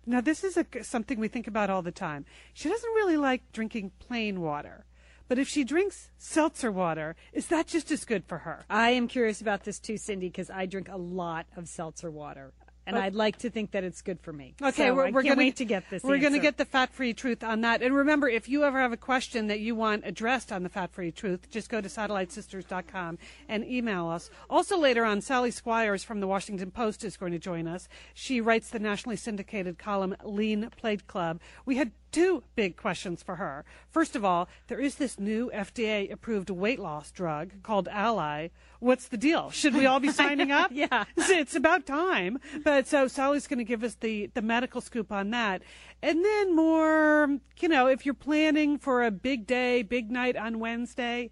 now, this is a, something we think about all the time. She doesn't really like drinking plain water. But if she drinks seltzer water, is that just as good for her? I am curious about this too, Cindy, because I drink a lot of seltzer water. And I'd like to think that it's good for me. Okay, So we're, we're gonna wait to get this. We're going to get the fat-free truth on that. And remember, if you ever have a question that you want addressed on the fat-free truth, just go to satellitesisters.com and email us. Also, later on, Sally Squires from the Washington Post is going to join us. She writes the nationally syndicated column Lean Plate Club. We had two big questions for her. First of all, there is this new FDA-approved weight loss drug called Alli. What's the deal? Should we all be *laughs* signing up? Yeah. it's about time. But so Sally's going to give us the the medical scoop on that, and then more. You know, if you're planning for a big day, big night on Wednesday,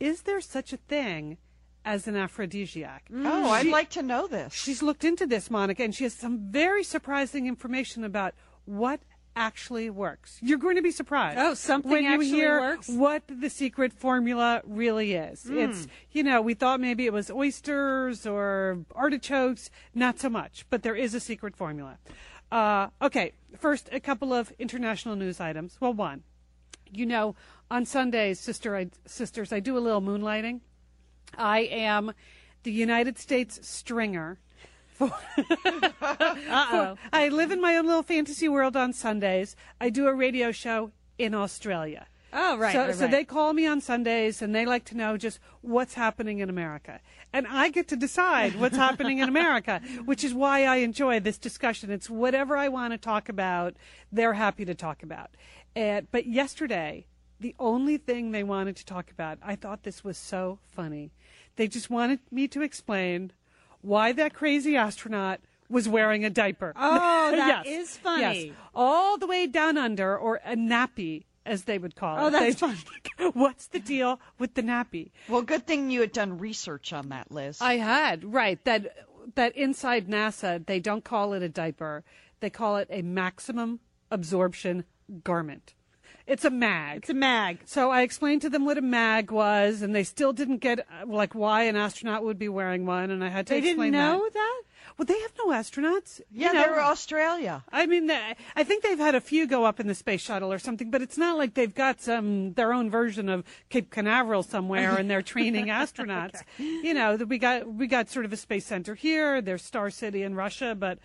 is there such a thing as an aphrodisiac? Mm. Oh, I'd She- like to know this. She's looked into this, Monica, and she has some very surprising information about what actually works. You're going to be surprised. Oh, something when you hear works? what the secret formula really is. Hmm. It's, you know, we thought maybe it was oysters or artichokes, not so much, but there is a secret formula. Uh, okay, first, a couple of international news items. Well, one, you know, on Sundays, sister, I, sisters, I do a little moonlighting. I am the United States stringer. Uh-oh. I live in my own little fantasy world on Sundays. I do a radio show in Australia. Oh, right, So, right, so right. they call me on Sundays and they like to know just what's happening in America. And I get to decide what's happening in America, *laughs* which is why I enjoy this discussion. It's whatever I want to talk about, they're happy to talk about. And, but yesterday, the only thing they wanted to talk about, I thought this was so funny. They just wanted me to explain why that crazy astronaut was wearing a diaper. Oh, *laughs* that Yes. is funny. Yes. All the way down under, or a nappy, as they would call it. Oh, that's They- *laughs* What's the deal with the nappy? Well, good thing you had done research on that, Liz. I had right that that inside NASA they don't call it a diaper, they call it a maximum absorption garment. It's a mag. It's a mag. So I explained to them what a mag was, and they still didn't get uh, like why an astronaut would be wearing one, and I had to They didn't explain know that. that? Well, they have no astronauts. yeah, you know. they were Australia. I mean, I think they've had a few go up in the space shuttle or something, but it's not like they've got some their own version of Cape Canaveral somewhere and they're training *laughs* astronauts. You know, we got we got sort of a space center here. There's Star City in Russia, but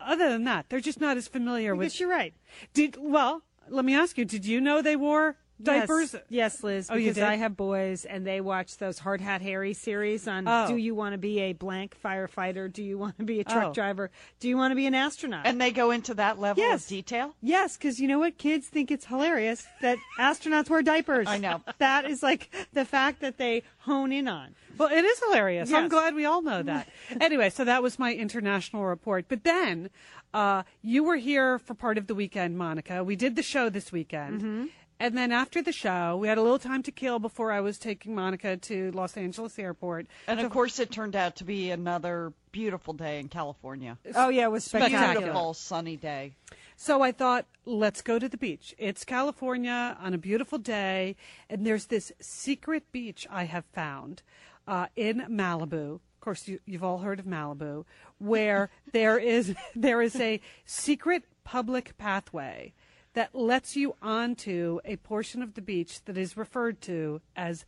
other than that, they're just not as familiar I with. you're right. Did well? Let me ask you: Did you know they wore diapers? Yes, yes Liz, Oh, you because did? I have boys and they watch those Hard Hat Harry series on Oh. do you want to be a blank firefighter? Do you want to be a truck Oh. driver? Do you want to be an astronaut? And they go into that level Yes. of detail? Yes, because you know what? Kids think it's hilarious that *laughs* astronauts wear diapers. I know. That is like the fact that they hone in on. Well, it is hilarious. I'm glad we all know that. *laughs* anyway, so that was my international report. But then uh, you were here for part of the weekend, Monica. We did the show this weekend. Mm-hmm. And then after the show, we had a little time to kill before I was taking Monica to Los Angeles Airport. And of course, it turned out to be another beautiful day in California. Oh yeah, it was spectacular. Beautiful sunny day. So I thought, let's go to the beach. It's California on a beautiful day, and there's this secret beach I have found uh, in Malibu. Of course, you, you've all heard of Malibu, where *laughs* there is there is a secret public pathway that lets you onto a portion of the beach that is referred to as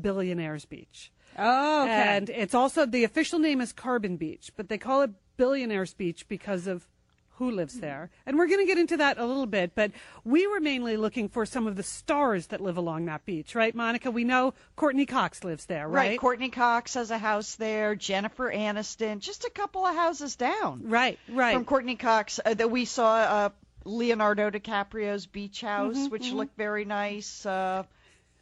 Billionaires Beach. Oh, okay. And it's also the official name is Carbon Beach, but they call it Billionaires Beach because of who lives there. And we're going to get into that a little bit, but we were mainly looking for some of the stars that live along that beach, right, Monica? We know Courteney Cox lives there, right? Courteney Cox has a house there. Jennifer Aniston, just a couple of houses down. Right, right. From Courteney Cox, uh, that we saw uh, Leonardo DiCaprio's beach house, Mm-hmm, which looked very nice. Uh,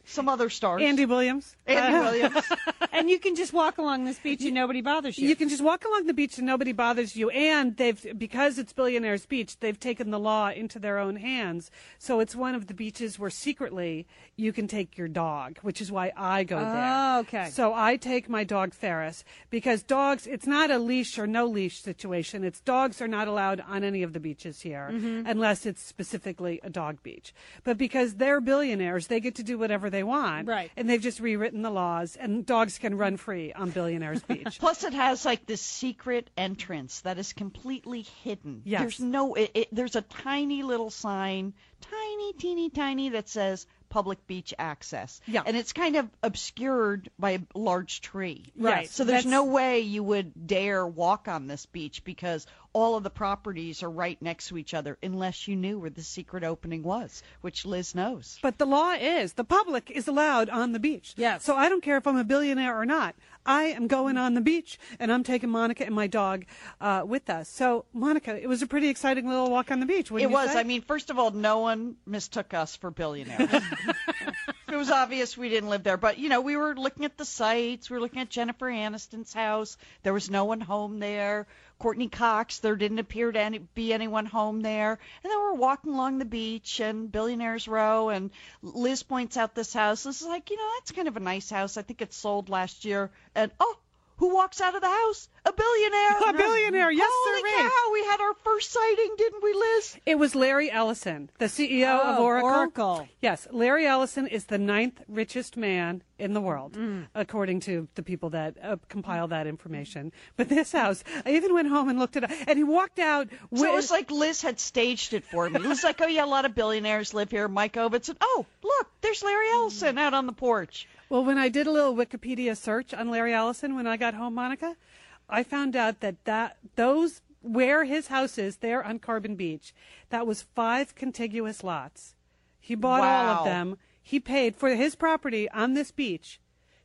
some other stars. Andy Williams. Andy Uh, Williams. *laughs* and you can just walk along this beach and nobody bothers you. You can just walk along the beach and nobody bothers you. And they've, because it's Billionaires Beach, they've taken the law into their own hands. So it's one of the beaches where secretly you can take your dog, which is why I go there. Oh, okay. So I take my dog Ferris because dogs, it's not a leash or no leash situation. It's dogs are not allowed on any of the beaches here Mm-hmm. unless it's specifically a dog beach. But because they're billionaires, they get to do whatever they want. Right. And they've just rewritten the laws and dogs can run free on Billionaires *laughs* Beach. Plus, it has like this secret entrance that is completely hidden. Yes. There's no. It, it, there's a tiny little sign, tiny, teeny, tiny, that says public beach access. Yeah. And it's kind of obscured by a large tree. Right. So there's That's- no way you would dare walk on this beach because all of the properties are right next to each other unless you knew where the secret opening was, which Liz knows. But the law is the public is allowed on the beach. Yes. So I don't care if I'm a billionaire or not. I am going on the beach and I'm taking Monica and my dog uh, with us. So Monica, it was a pretty exciting little walk on the beach. It was. say? I mean, first of all, no one mistook us for billionaires. *laughs* it was obvious we didn't live there, but you know, we were looking at the sites. We were looking at Jennifer Aniston's house. There was no one home there. Courteney Cox, there didn't appear to any, be anyone home there. And then we're walking along the beach and Billionaires Row, and Liz points out this house. This is like, you know, that's kind of a nice house. I think it sold last year. And oh, who walks out of the house? A billionaire. A billionaire, yes, Holy sirree. cow! We had our first sighting, didn't we, Liz? It was Larry Ellison, the CEO of Oh, Oracle. Oracle. Yes, Larry Ellison is the ninth richest man in the world, Mm. according to the people that uh, compile that information. But this house, I even went home and looked it up, and he walked out. With, So it was like Liz had staged it for me. It was like, oh yeah, a lot of billionaires live here. Mike Ovitz, and oh look, there's Larry Ellison out on the porch. Well, when I did a little Wikipedia search on Larry Ellison when I got home, Monica, I found out that that those where his house is there on Carbon Beach, that was five contiguous lots. He bought all of them. He paid for his property on this beach,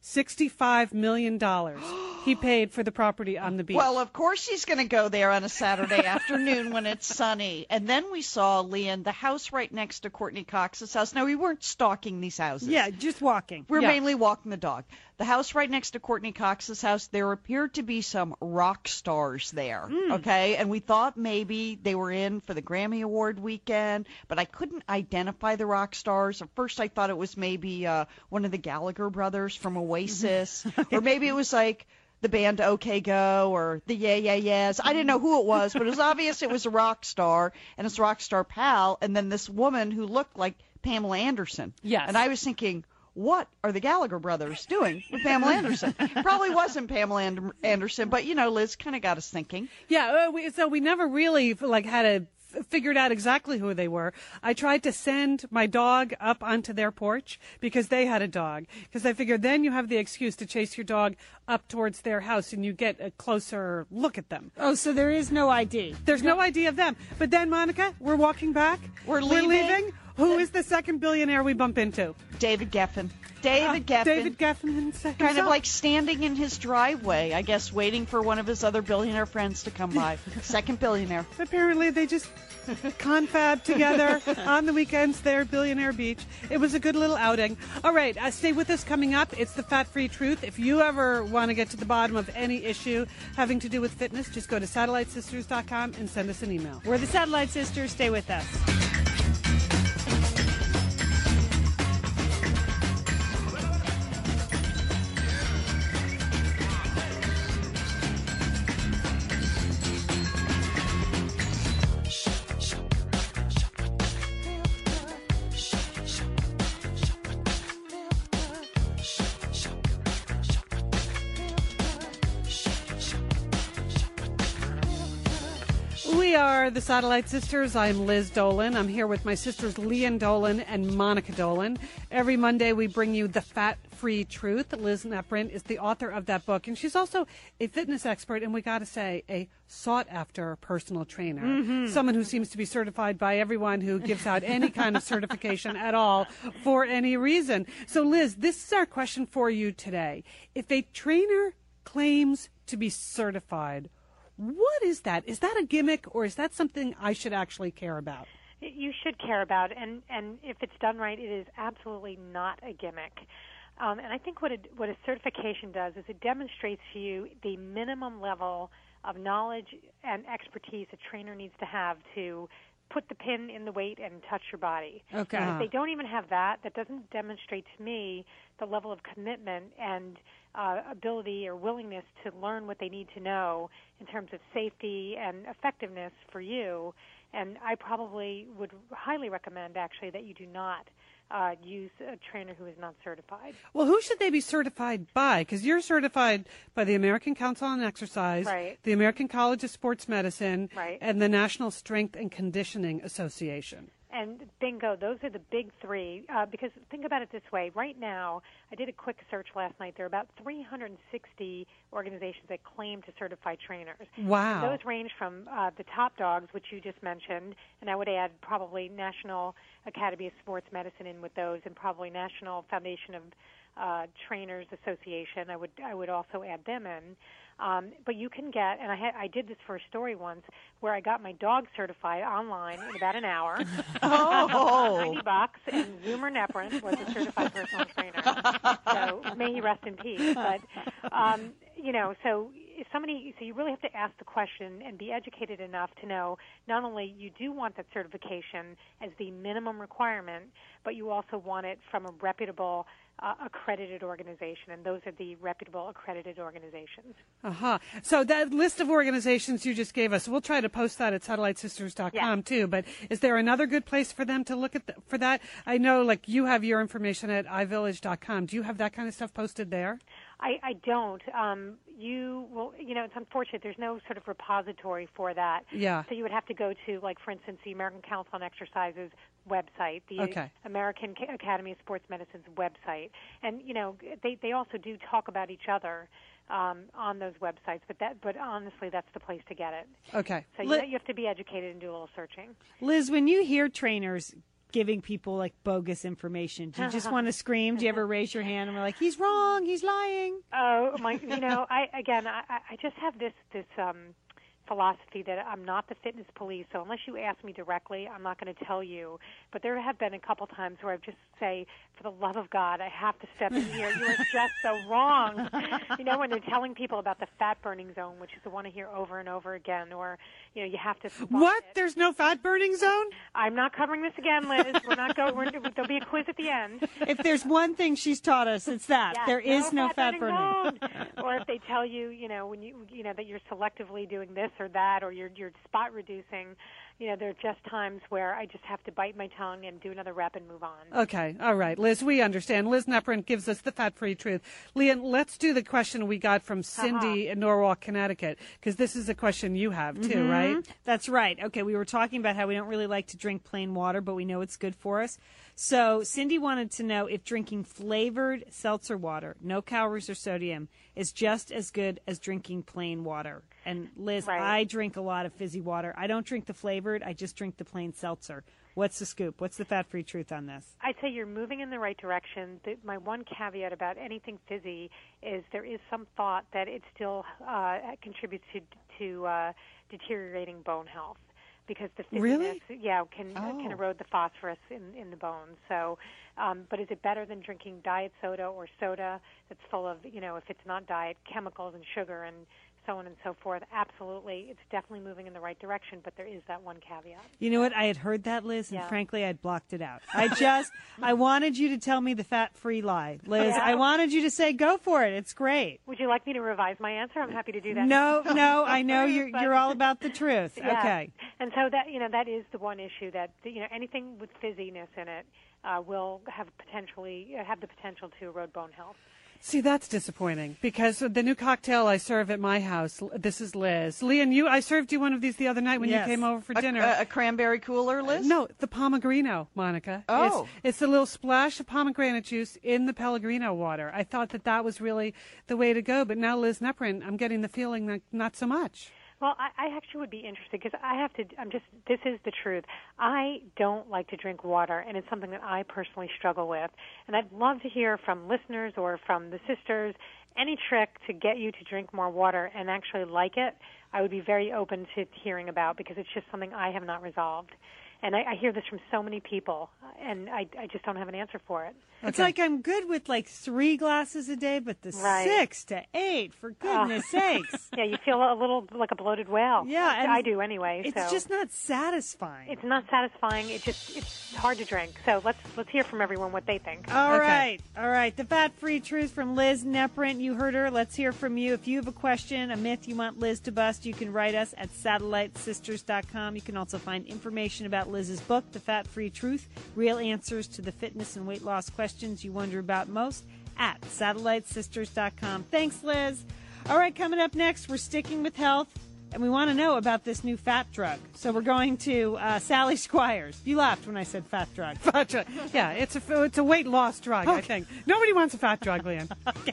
sixty-five million dollars. he *gasps* paid for the property on the beach. Well, of course he's going to go there on a Saturday *laughs* afternoon when it's sunny. And then we saw Lian, the house right next to Courteney Cox's house. Now we weren't stalking these houses. yeah, just walking. We're Yeah. mainly walking the dog. The house right next to Courteney Cox's house, there appeared to be some rock stars there. Okay. And we thought maybe they were in for the Grammy Award weekend, but I couldn't identify the rock stars. At first, I thought it was maybe uh, one of the Gallagher brothers from Oasis, *laughs* or maybe it was like the band OK Go or the Yeah Yeah Yeahs. I didn't know who it was, but it was obvious it was a rock star and his rock star pal, and then this woman who looked like Pamela Anderson. Yes. And I was thinking, what are the Gallagher brothers doing with Pamela Anderson? Probably wasn't Pamela And- Anderson, but you know, Liz kind of got us thinking. Yeah, uh, we, so we never really like had a figured out exactly who they were. I tried to send my dog up onto their porch because they had a dog. Because I figured then you have the excuse to chase your dog up towards their house and you get a closer look at them. Oh, so there is no ID. There's no idea of them. But then, Monica, we're walking back. We're leaving. Who is the second billionaire we bump into? David Geffen. David Geffen. David Geffen himself. Kind of like standing in his driveway, I guess, waiting for one of his other billionaire friends to come by. *laughs* Second billionaire. Apparently, they just confab together *laughs* on the weekends there at Billionaire Beach. It was a good little outing. All right, uh, stay with us coming up. It's the Fat Free Truth. If you ever want to get to the bottom of any issue having to do with fitness, just go to satellitesisters.com and send us an email. We're the Satellite Sisters. Stay with us. Are the Satellite Sisters. I'm Liz Dolan. I'm here with my sisters Lian Dolan and Monica Dolan. Every Monday we bring you the Fat Free Truth. Liz Neporent is the author of that book, and she's also a fitness expert, and we got to say, a sought after personal trainer. Mm-hmm. Someone who seems to be certified by everyone who gives out any kind of *laughs* certification at all for any reason. So, Liz, this is our question for you today. If a trainer claims to be certified, what is that? Is that a gimmick or is that something I should actually care about? you should care about and and if it's done right it is absolutely not a gimmick um, and I think what a, what a certification does is it demonstrates to you the minimum level of knowledge and expertise a trainer needs to have to put the pin in the weight and touch your body. Okay. And if they don't even have that, that doesn't demonstrate to me the level of commitment and uh, ability or willingness to learn what they need to know in terms of safety and effectiveness for you. And I probably would highly recommend actually that you do not uh, use a trainer who is not certified. Well, who should they be certified by? Because you're certified by the American Council on Exercise, Right. the American College of Sports Medicine, Right. and the National Strength and Conditioning Association. And bingo, those are the big three. Uh, because think about it this way: right now, I did a quick search last night. There are about 360 organizations that claim to certify trainers. Wow. Those range from uh, the top dogs, which you just mentioned, and I would add probably National Academy of Sports Medicine in with those, and probably National Foundation of uh, Trainers Association. I would I would also add them in. Um, but you can get, and I had I did this for a story once where I got my dog certified online in about an hour. *laughs* *laughs* Oh. ninety bucks, and Zoomer Neporent was a certified personal trainer. So may he rest in peace. But um, you know, so if somebody, so you really have to ask the question and be educated enough to know not only you do want that certification as the minimum requirement, but you also want it from a reputable. Uh, accredited organization, and those are the reputable accredited organizations. Uh huh. So that list of organizations you just gave us, we'll try to post that at satellitesisters.com Yeah. too. But is there another good place for them to look at the, for that? I know, like you have your information at ivillage.com. Do you have that kind of stuff posted there? I, I don't. Um, you well, you know, it's unfortunate. There's no sort of repository for that. Yeah. So you would have to go to, like, for instance, the American Council on Exercise's website, the Okay. American Academy of Sports Medicine's website, and you know, they they also do talk about each other um, on those websites. But that, but honestly, that's the place to get it. Okay. So you, you have to be educated and do a little searching. Liz, when you hear trainers giving people like bogus information, do you just *laughs* want to scream? Do you ever raise your hand and we're like, he's wrong, he's lying? Oh my! *laughs* You know, I again, I, I just have this this um, philosophy that I'm not the fitness police. So unless you ask me directly, I'm not going to tell you. But there have been a couple times where I've just say, for the love of God, I have to step in here. You are just so wrong. *laughs* you know, when they're telling people about the fat burning zone, which is the one I hear over and over again, or you know, you have to. What? it. There's no fat burning zone? I'm not covering this again, Liz. *laughs* We're not going. We're, there'll be a quiz at the end. If there's one thing she's taught us, it's that Yes, there is no, fat burning. zone. *laughs* or if they tell you, you know, when you you know that you're selectively doing this or that, or you're you're spot reducing, you know, there are just times where I just have to bite my tongue and do another rep and move on. Okay, all right, Liz, we understand. Liz Neporent gives us the fat-free truth. Lian, let's do the question we got from Cindy uh-huh. in Norwalk, Connecticut, because this is a question you have too, mm-hmm. right? That's right. Okay, we were talking about how we don't really like to drink plain water, but we know it's good for us. So Cindy wanted to know if drinking flavored seltzer water, no calories or sodium, is just as good as drinking plain water. And Liz, Right. I drink a lot of fizzy water. I don't drink the flavored. I just drink the plain seltzer. What's the scoop? What's the fat-free truth on this? I'd say you're moving in the right direction. The, my one caveat about anything fizzy is there is some thought that it still uh, contributes to to uh, deteriorating bone health because the Really? yeah, can Oh. can erode the phosphorus in in the bones. So, um, but is it better than drinking diet soda or soda that's full of you know if it's not diet chemicals and sugar and so on and so forth? Absolutely, it's definitely moving in the right direction. But there is that one caveat. You know what? I had heard that, Liz, and Yeah. frankly, I'd blocked it out. *laughs* I just, I wanted you to tell me the fat-free lie, Liz. I wanted you to say, "Go for it. It's great." Would you like me to revise my answer? I'm happy to do that. No, *laughs* no, I know you're you're all about the truth. *laughs* Yeah. Okay. And so that you know that is the one issue that you know anything with fizziness in it, uh, will have potentially have the potential to erode bone health. See, that's disappointing because the new cocktail I serve at my house. This is Liz. Lian, you I served you one of these the other night when Yes. you came over for A- dinner. a- a cranberry cooler, uh, Liz? No, the Pomegranate, Monica. Oh. it's, it's a little splash of pomegranate juice in the Pellegrino water. I thought that that was really the way to go, but now Liz Neporent, I'm getting the feeling that not so much. Well, I, I actually would be interested because I have to. I'm just. This is the truth. I don't like to drink water, and it's something that I personally struggle with. And I'd love to hear from listeners or from the sisters any trick to get you to drink more water and actually like it. I would be very open to hearing about because it's just something I have not resolved. And I, I hear this from so many people, and I, I just don't have an answer for it. It's like I'm good with like three glasses a day, but the Right. six to eight, for ah. goodness sakes. *laughs* Yeah, you feel a little like a bloated whale. Yeah, and I do anyway. It's so. just not satisfying. It's not satisfying. It just it's hard to drink. So let's let's hear from everyone what they think. All right, all right. The fat free truth from Liz Neporent. You heard her. Let's hear from you. If you have a question, a myth you want Liz to bust, you can write us at satellitesisters.com. You can also find information about Liz's book, The Fat Free Truth Real Answers to the Fitness and Weight Loss Questions You Wonder About Most, at satellitesisters.com. Thanks, Liz. All right, coming up next, we're sticking with health. And we want to know about this new fat drug. So we're going to uh, Sally Squires. You laughed when I said fat drug. *laughs* Fat drug. Yeah, it's a it's a weight loss drug. I think nobody wants a fat drug, Lian. *laughs*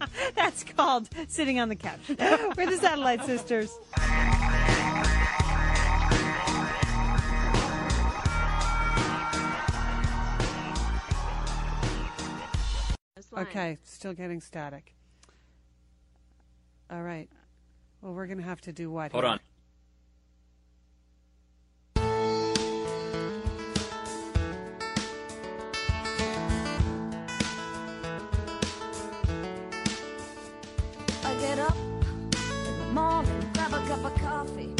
*laughs* That's called sitting on the couch. We're the Satellite Sisters. Okay, still getting static. All right. Well, we're going to have to do what? Hold here? on. I get up in the morning, grab a cup of coffee,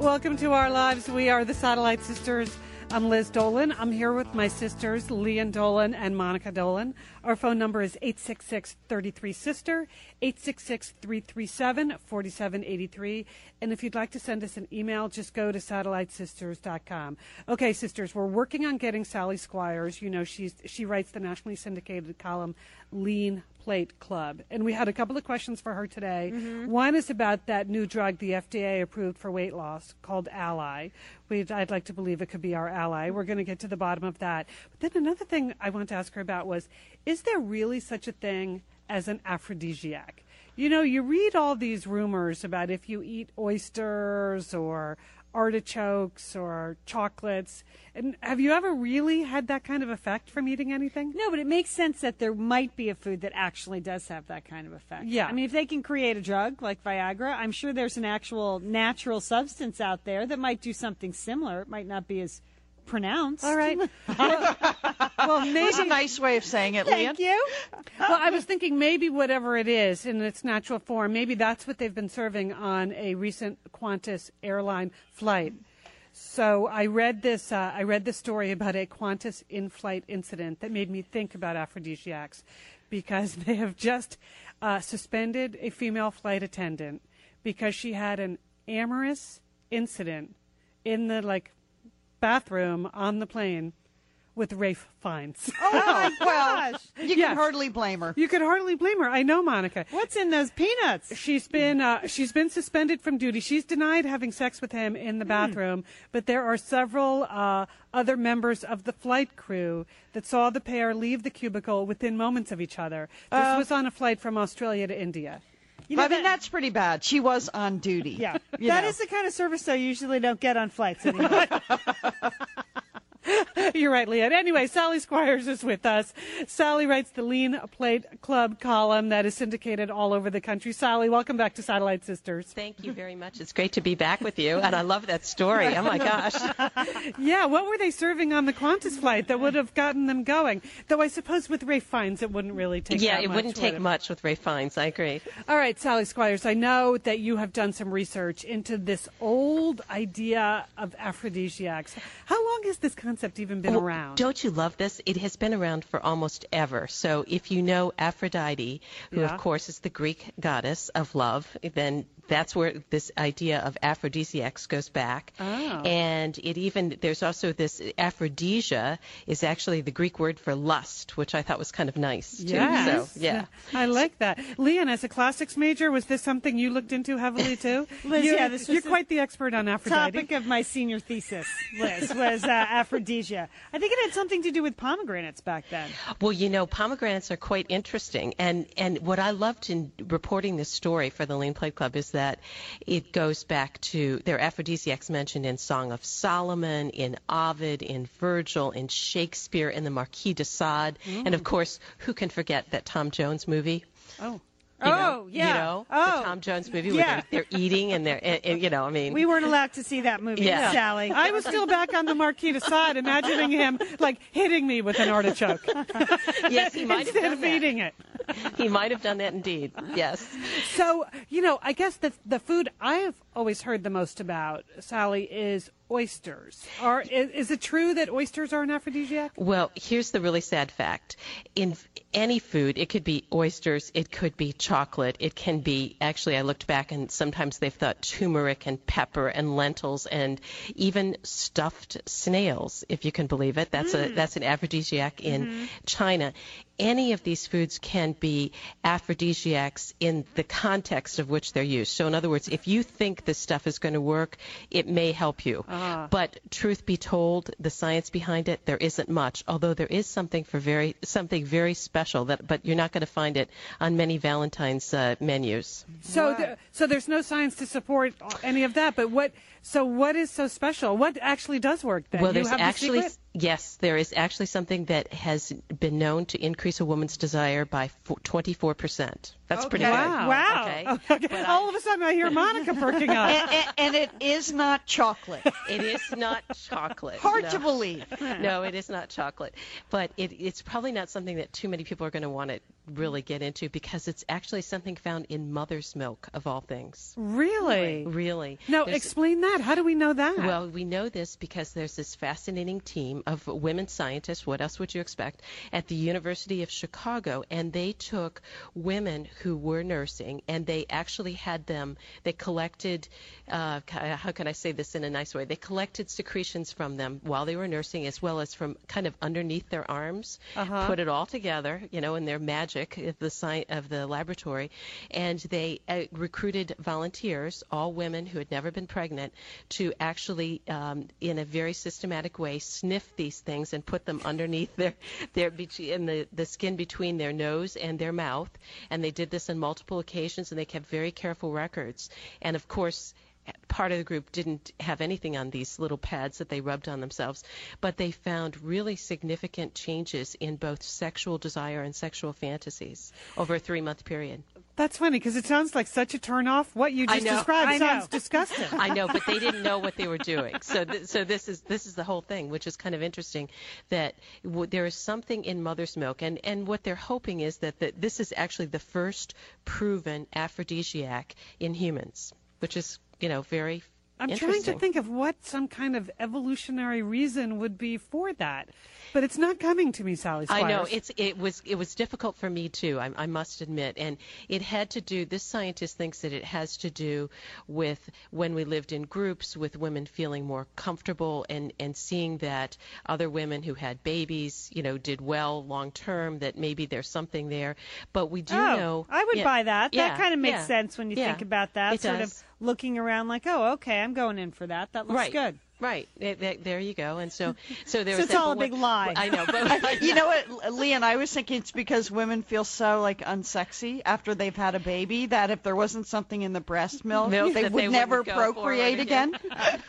Welcome to our lives. We are the Satellite Sisters. I'm Liz Dolan. I'm here with my sisters, Lian Dolan and Monica Dolan. Our phone number is 866 33 Sister, 866 337 4783. And if you'd like to send us an email, just go to satellitesisters.com. Okay, sisters, we're working on getting Sally Squires. You know, she's she writes the nationally syndicated column Lean Plate Club. And we had a couple of questions for her today. Mm-hmm. One is about that new drug the FDA approved for weight loss called Alli. We'd, I'd like to believe it could be our ally. We're going to get to the bottom of that. But then another thing I want to ask her about was is there really such a thing as an aphrodisiac? You know, you read all these rumors about if you eat oysters or artichokes or chocolates. And have you ever really had that kind of effect from eating anything? No, but it makes sense that there might be a food that actually does have that kind of effect. Yeah. I mean, if they can create a drug like Viagra, I'm sure there's an actual natural substance out there that might do something similar. It might not be as pronounced. All right. *laughs* well, maybe That's a nice way of saying it, Lian. Thank you. well, I was thinking maybe whatever it is in its natural form, maybe that's what they've been serving on a recent Qantas airline flight. So I read this. Uh, I read this story about a Qantas in-flight incident that made me think about aphrodisiacs, because *laughs* they have just uh, suspended a female flight attendant because she had an amorous incident in the like bathroom on the plane with Ralph Fiennes. Oh, well, *laughs* Gosh. you Yes. can hardly blame her. You could hardly blame her. I know, Monica. What's in those peanuts? She's been uh, she's been suspended from duty. She's denied having sex with him in the bathroom, but there are several uh, other members of the flight crew that saw the pair leave the cubicle within moments of each other. This was on a flight from Australia to India. You know I mean, that- that's pretty bad. She was on duty. Yeah, that know. is the kind of service I usually don't get on flights anymore. *laughs* *laughs* *laughs* You're right, Leah. Anyway, Sally Squires is with us. Sally writes the Lean Plate Club column that is syndicated all over the country. Sally, welcome back to Satellite Sisters. Thank you very much. It's great to be back with you, and I love that story. Oh my gosh. *laughs* Yeah, what were they serving on the Qantas flight that would have gotten them going? Though I suppose with Ray Fiennes it wouldn't really take much. yeah, it much, wouldn't take it? much with Ray Fiennes. I agree. All right, Sally Squires, I know that you have done some research into this old idea of aphrodisiacs. How long has this concept even been Well, around? Don't you love this? It has been around for almost ever. So if you know Aphrodite, who Yeah. of course is the Greek goddess of love, then that's where this idea of aphrodisiacs goes back. Oh. And it even there's also this aphrodisia is actually the Greek word for lust, which I thought was kind of nice too. Yes. So yeah. I like that. Lian, as a classics major, was this something you looked into heavily too? *laughs* Liz, you, yeah, this was you're quite the expert on Aphrodite. topic of my senior thesis, Liz, was uh, aphrodisia. I think it had something to do with pomegranates back then. Well, you know, pomegranates are quite interesting, and and what I loved in reporting this story for the Lean Plate Club is that it goes back to their aphrodisiacs mentioned in Song of Solomon, in Ovid, in Virgil, in Shakespeare, in the Marquis de Sade, and of mm. course, who can forget that Tom Jones movie? Oh. You know, Oh, yeah. You know, Oh. the Tom Jones movie Yeah. where they're, they're eating and they're, and, and, you know, I mean, We weren't allowed to see that movie, Yeah. Sally. I was still back on the Marquis de Sade, imagining him like hitting me with an artichoke *laughs* yes, he might have instead of that. eating it. He might have done that indeed. Yes. So, you know, I guess the the food I have always heard the most about, Sally, is oysters. Are is, is it true that oysters are an aphrodisiac? Well, here's the really sad fact. In any food, it could be oysters, it could be chocolate, it can be actually I looked back and sometimes they've thought turmeric and pepper and lentils and even stuffed snails, if you can believe it. That's a mm. that's an aphrodisiac in mm-hmm. China. Any of these foods can be aphrodisiacs in the context of which they're used. So in other words, if you think this stuff is going to work, it may help you. Oh. But truth be told, the science behind it, there isn't much. Although there is something for very something very special that, but you're not going to find it on many Valentine's uh, menus. So, there, so there's no science to support any of that. But what? So, what is so special? What actually does work? Then Well, you there's have the actually secret? Yes, there is actually something that has been known to increase a woman's desire by 24 percent. That's pretty good. Wow. Wow. Okay. *laughs* Okay. All of a sudden, I hear Monica perking up. *laughs* and, and, and it is not chocolate. It is not *laughs* chocolate. Hard no. to believe. no, it is not chocolate. But it, it's probably not something that too many people are going to want to really get into because it's actually something found in mother's milk, of all things. Really? Really. No, There's- explain that. How do we know that? Well, we know this because there's this fascinating team of women scientists, what else would you expect, at the University of Chicago, and they took women who were nursing and they actually had them, they collected, uh, how can I say this in a nice way? They collected secretions from them while they were nursing as well as from kind of underneath their arms, Uh-huh. put it all together, you know, in their magic of the, sci- of the laboratory, and they uh, recruited volunteers, all women who had never been pregnant, to actually, um, in a very systematic way, sniff these things and put them underneath their, their in the, the skin between their nose and their mouth. And they did this on multiple occasions, and they kept very careful records. And of course, part of the group didn't have anything on these little pads that they rubbed on themselves, but they found really significant changes in both sexual desire and sexual fantasies over a three month period. That's funny because it sounds like such a turnoff. What you just described sounds disgusting. I know, but they *laughs* didn't know what they were doing. So, th- so this is this is the whole thing, which is kind of interesting. That w- there is something in mother's milk, and and what they're hoping is that the, this is actually the first proven aphrodisiac in humans, which is you know very. I'm trying to think of what some kind of evolutionary reason would be for that, but it's not coming to me, Sally Squires. I know it's it was it was difficult for me too. I, I must admit, and it had to do. This scientist thinks that it has to do with when we lived in groups, with women feeling more comfortable and and seeing that other women who had babies, you know, did well long term. That maybe there's something there, but we do oh, know. I would yeah, buy that. yeah, that kind of makes yeah, sense when you think about that. It sort does. of looking around like, oh, okay, I'm going in for that. That looks Right. good. Right. There- there- There you go. And so, so there *laughs* So was it's that, all but a big what- lie. I know, but *laughs* *laughs* You know what, Lian? I was thinking it's because women feel so like unsexy after they've had a baby that if there wasn't something in the breast milk, Milk they would they never procreate again. again.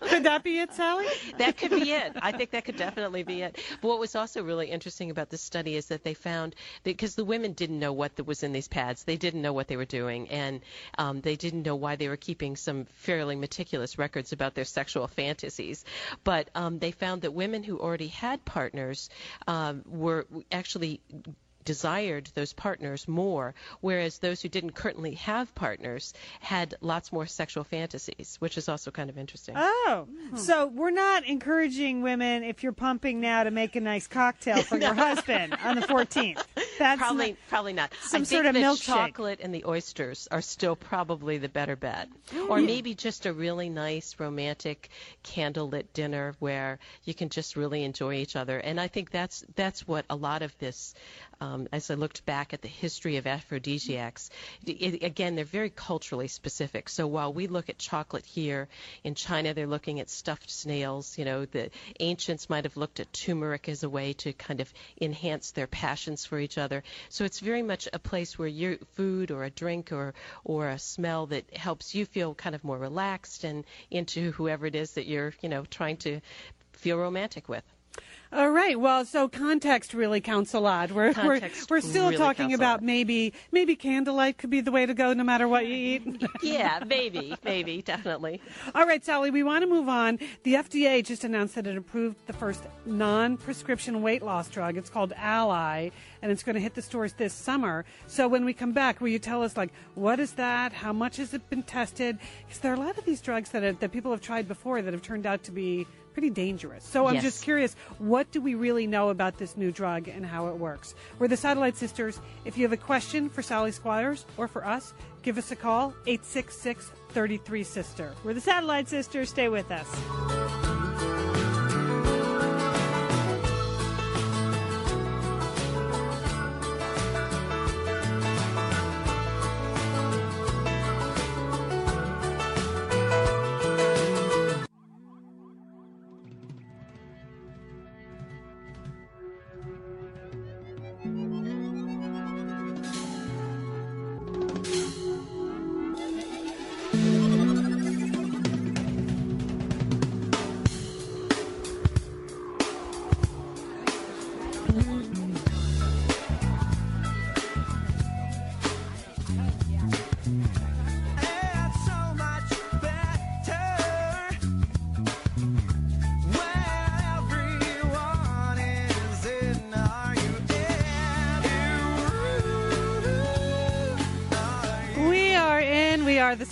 Could that be it, Sally? that could be it. I think that could definitely be it. But what was also really interesting about this study is that they found because the women didn't know what was in these pads, they didn't know what they were doing, and um, they didn't know why they were keeping some fairly meticulous records about their sexual fantasies. But um, they found that women who already had partners um, were actually desired those partners more, whereas those who didn't currently have partners had lots more sexual fantasies, which is also kind of interesting. Oh, so we're not encouraging women if you're pumping now to make a nice cocktail for your *laughs* husband on the 14th. That's probably not- probably not. some I sort think of the milkshake. chocolate and the oysters are still probably the better bet, or maybe just a really nice romantic candlelit dinner where you can just really enjoy each other. And I think that's that's what a lot of this. Um, as I looked back at the history of aphrodisiacs, it, again, they're very culturally specific. So while we look at chocolate here, in China they're looking at stuffed snails. You know, the ancients might have looked at turmeric as a way to kind of enhance their passions for each other. So it's very much a place where your food or a drink or or a smell that helps you feel kind of more relaxed and into whoever it is that you're, you know, trying to feel romantic with. All right. Well, so context really counts a lot. We're Context we're, we're still really talking about maybe maybe candlelight could be the way to go no matter what you eat. *laughs* Yeah, maybe, maybe, definitely. All right, Sally, we want to move on. The FDA just announced that it approved the first non prescription weight loss drug. It's called Alli, and it's going to hit the stores this summer. So when we come back, will you tell us, like, what is that? How much has it been tested? Because there are a lot of these drugs that, are, that people have tried before that have turned out to be pretty dangerous. So I'm Yes. just curious, what do we really know about this new drug and how it works? We're the Satellite Sisters. If you have a question for Sally Squires or for us, give us a call, 866 33 Sister. We're the Satellite Sisters. Stay with us.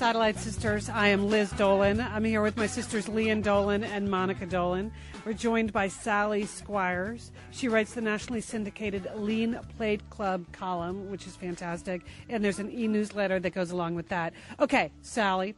Satellite Sisters. I am Liz Dolan. I'm here with my sisters Lian Dolan and Monica Dolan. We're joined by Sally Squires. She writes the nationally syndicated Lean Plate Club column, which is fantastic. And there's an e newsletter that goes along with that. Okay, Sally.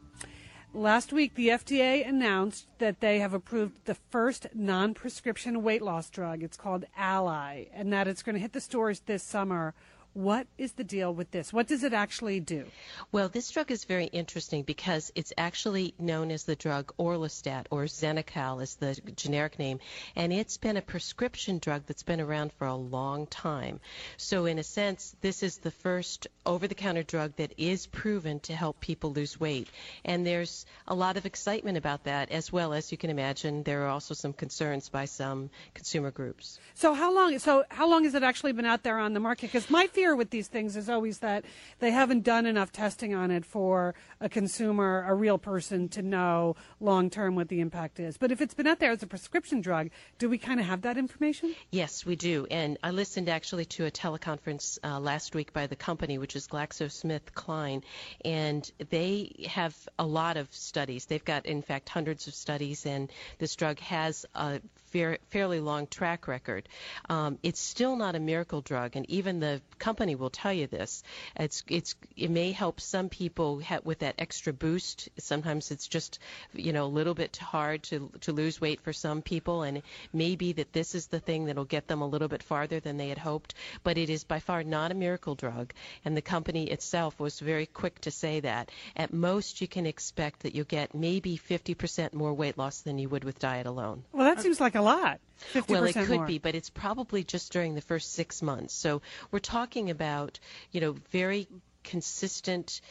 Last week, the FDA announced that they have approved the first non prescription weight loss drug. It's called Alli, and that it's going to hit the stores this summer. What is the deal with this? What does it actually do? Well, this drug is very interesting because it's actually known as the drug Orlistat, or Xenical is the generic name, and it's been a prescription drug that's been around for a long time. So, in a sense, this is the first over the counter drug that is proven to help people lose weight. And there's a lot of excitement about that, as well as you can imagine, there are also some concerns by some consumer groups. So how long? So how long has it actually been out there on the market? Because my fear with these things is always that they haven't done enough testing on it for a consumer, a real person, to know long term what the impact is. But if it's been out there as a prescription drug, do we kind of have that information? Yes, we do. And I listened actually to a teleconference uh, last week by the company, which is GlaxoSmithKline, and they have a lot of studies. They've got, in fact, hundreds of studies, and this drug has a fair, fairly long track record. Um, it's still not a miracle drug, and even the company will tell you this. It's, it's, it may help some people ha- with that extra boost. Sometimes it's just, you know, a little bit hard to to lose weight for some people, and maybe that this is the thing that'll get them a little bit farther than they had hoped. But it is by far not a miracle drug, and the company itself was very quick to say that. At most, you can expect that you'll get maybe 50% more weight loss than you would with diet alone. Well, that seems like a lot. 50% Well, it could more. be, but it's probably just during the first six months. So we're talking about, you know, very consistent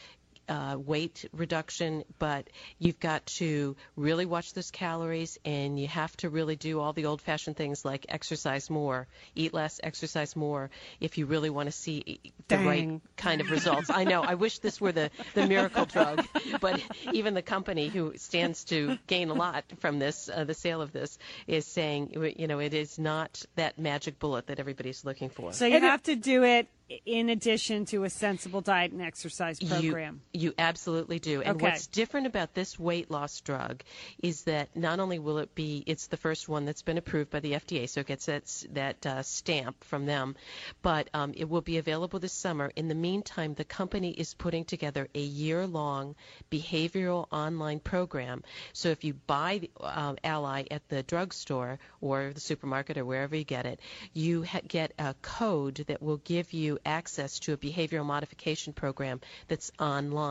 uh, weight reduction, but you've got to really watch those calories and you have to really do all the old fashioned things like exercise more, eat less, exercise more if you really want to see the right kind of results. I know, I wish this were the, the miracle drug, but even the company who stands to gain a lot from this, uh, the sale of this, is saying, you know, it is not that magic bullet that everybody's looking for. So you have to do it in addition to a sensible diet and exercise program. You, you absolutely do. And Okay. what's different about this weight loss drug is that not only will it be, it's the first one that's been approved by the FDA, so it gets that, that uh, stamp from them, but um, it will be available this summer. In the meantime, the company is putting together a year long behavioral online program. So if you buy the, um, Alli at the drugstore or the supermarket or wherever you get it, you ha- get a code that will give you access to a behavioral modification program that's online.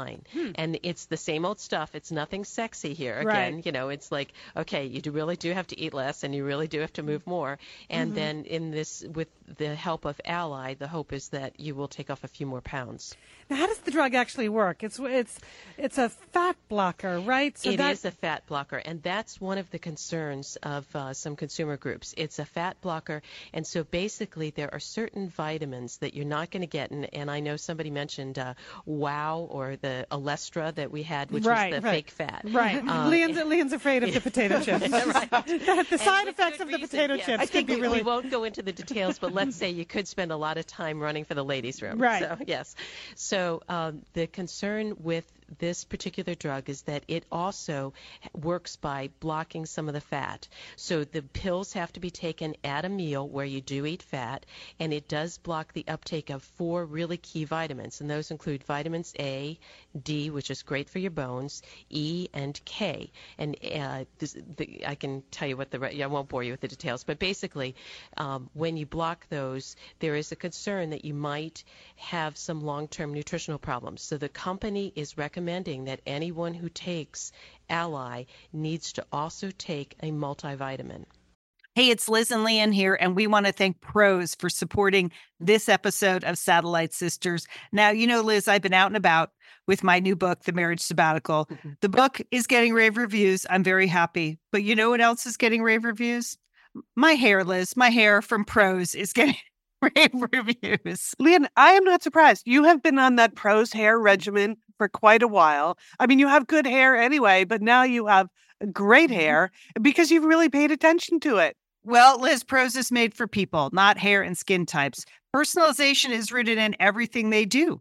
And it's the same old stuff. It's nothing sexy here. Again, Right. you know, it's like, okay, you do really do have to eat less and you really do have to move more. And then in this, with the help of Alli, the hope is that you will take off a few more pounds. Now, how does the drug actually work? It's it's it's a fat blocker, right? So It is that, a fat blocker, and that's one of the concerns of uh, some consumer groups. It's a fat blocker, and so basically there are certain vitamins that you're not going to get. And, and I know somebody mentioned uh, Wow or the Olestra that we had, which Right, was the right. fake fat. Right. *laughs* Lian's, Lian's afraid of *laughs* the potato chips. *laughs* the the side effects of the potato Yeah, chips I could think be we, really. we won't go into the details, but let's say you could spend a lot of time running for the ladies' room. Right. So yes. So um, the concern with this particular drug is that it also works by blocking some of the fat. So the pills have to be taken at a meal where you do eat fat, and it does block the uptake of four really key vitamins, and those include vitamins A, D, which is great for your bones, E, and K. And uh, this, the, I can tell you what the I won't bore you with the details, but basically, um, when you block those, there is a concern that you might have some long-term nutritional problems. So the company is recommending that anyone who takes Alli needs to also take a multivitamin. Hey, it's Liz and Lian here, and we want to thank Prose for supporting this episode of Satellite Sisters. Now, you know, Liz, I've been out and about with my new book, The Marriage Sabbatical. Mm-hmm. The book is getting rave reviews. I'm very happy. But you know what else is getting rave reviews? My hair, Liz, my hair from Prose is getting rave *laughs* reviews. Lian, I am not surprised. You have been on that prose hair regimen for quite a while. I mean, you have good hair anyway, but now you have great mm-hmm. hair because you've really paid attention to it. Well, Liz, Prose is made for people, not hair and skin types. Personalization is rooted in everything they do,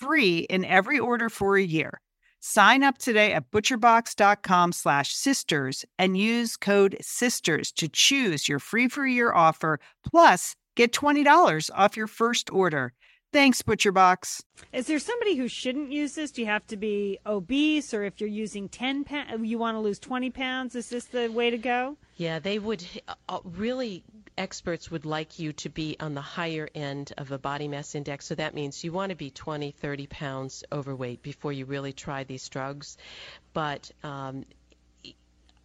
free in every order for a year. Sign up today at butcherbox.com slash sisters and use code SISTERS to choose your free for year offer, plus get $20 off your first order. Thanks, Butcher Box. Is there somebody who shouldn't use this? Do you have to be obese, or if you're using ten pounds, you want to lose twenty pounds? Is this the way to go? Yeah, they would uh, really experts would like you to be on the higher end of a body mass index. So that means you want to be 20, 30 pounds overweight before you really try these drugs. But um,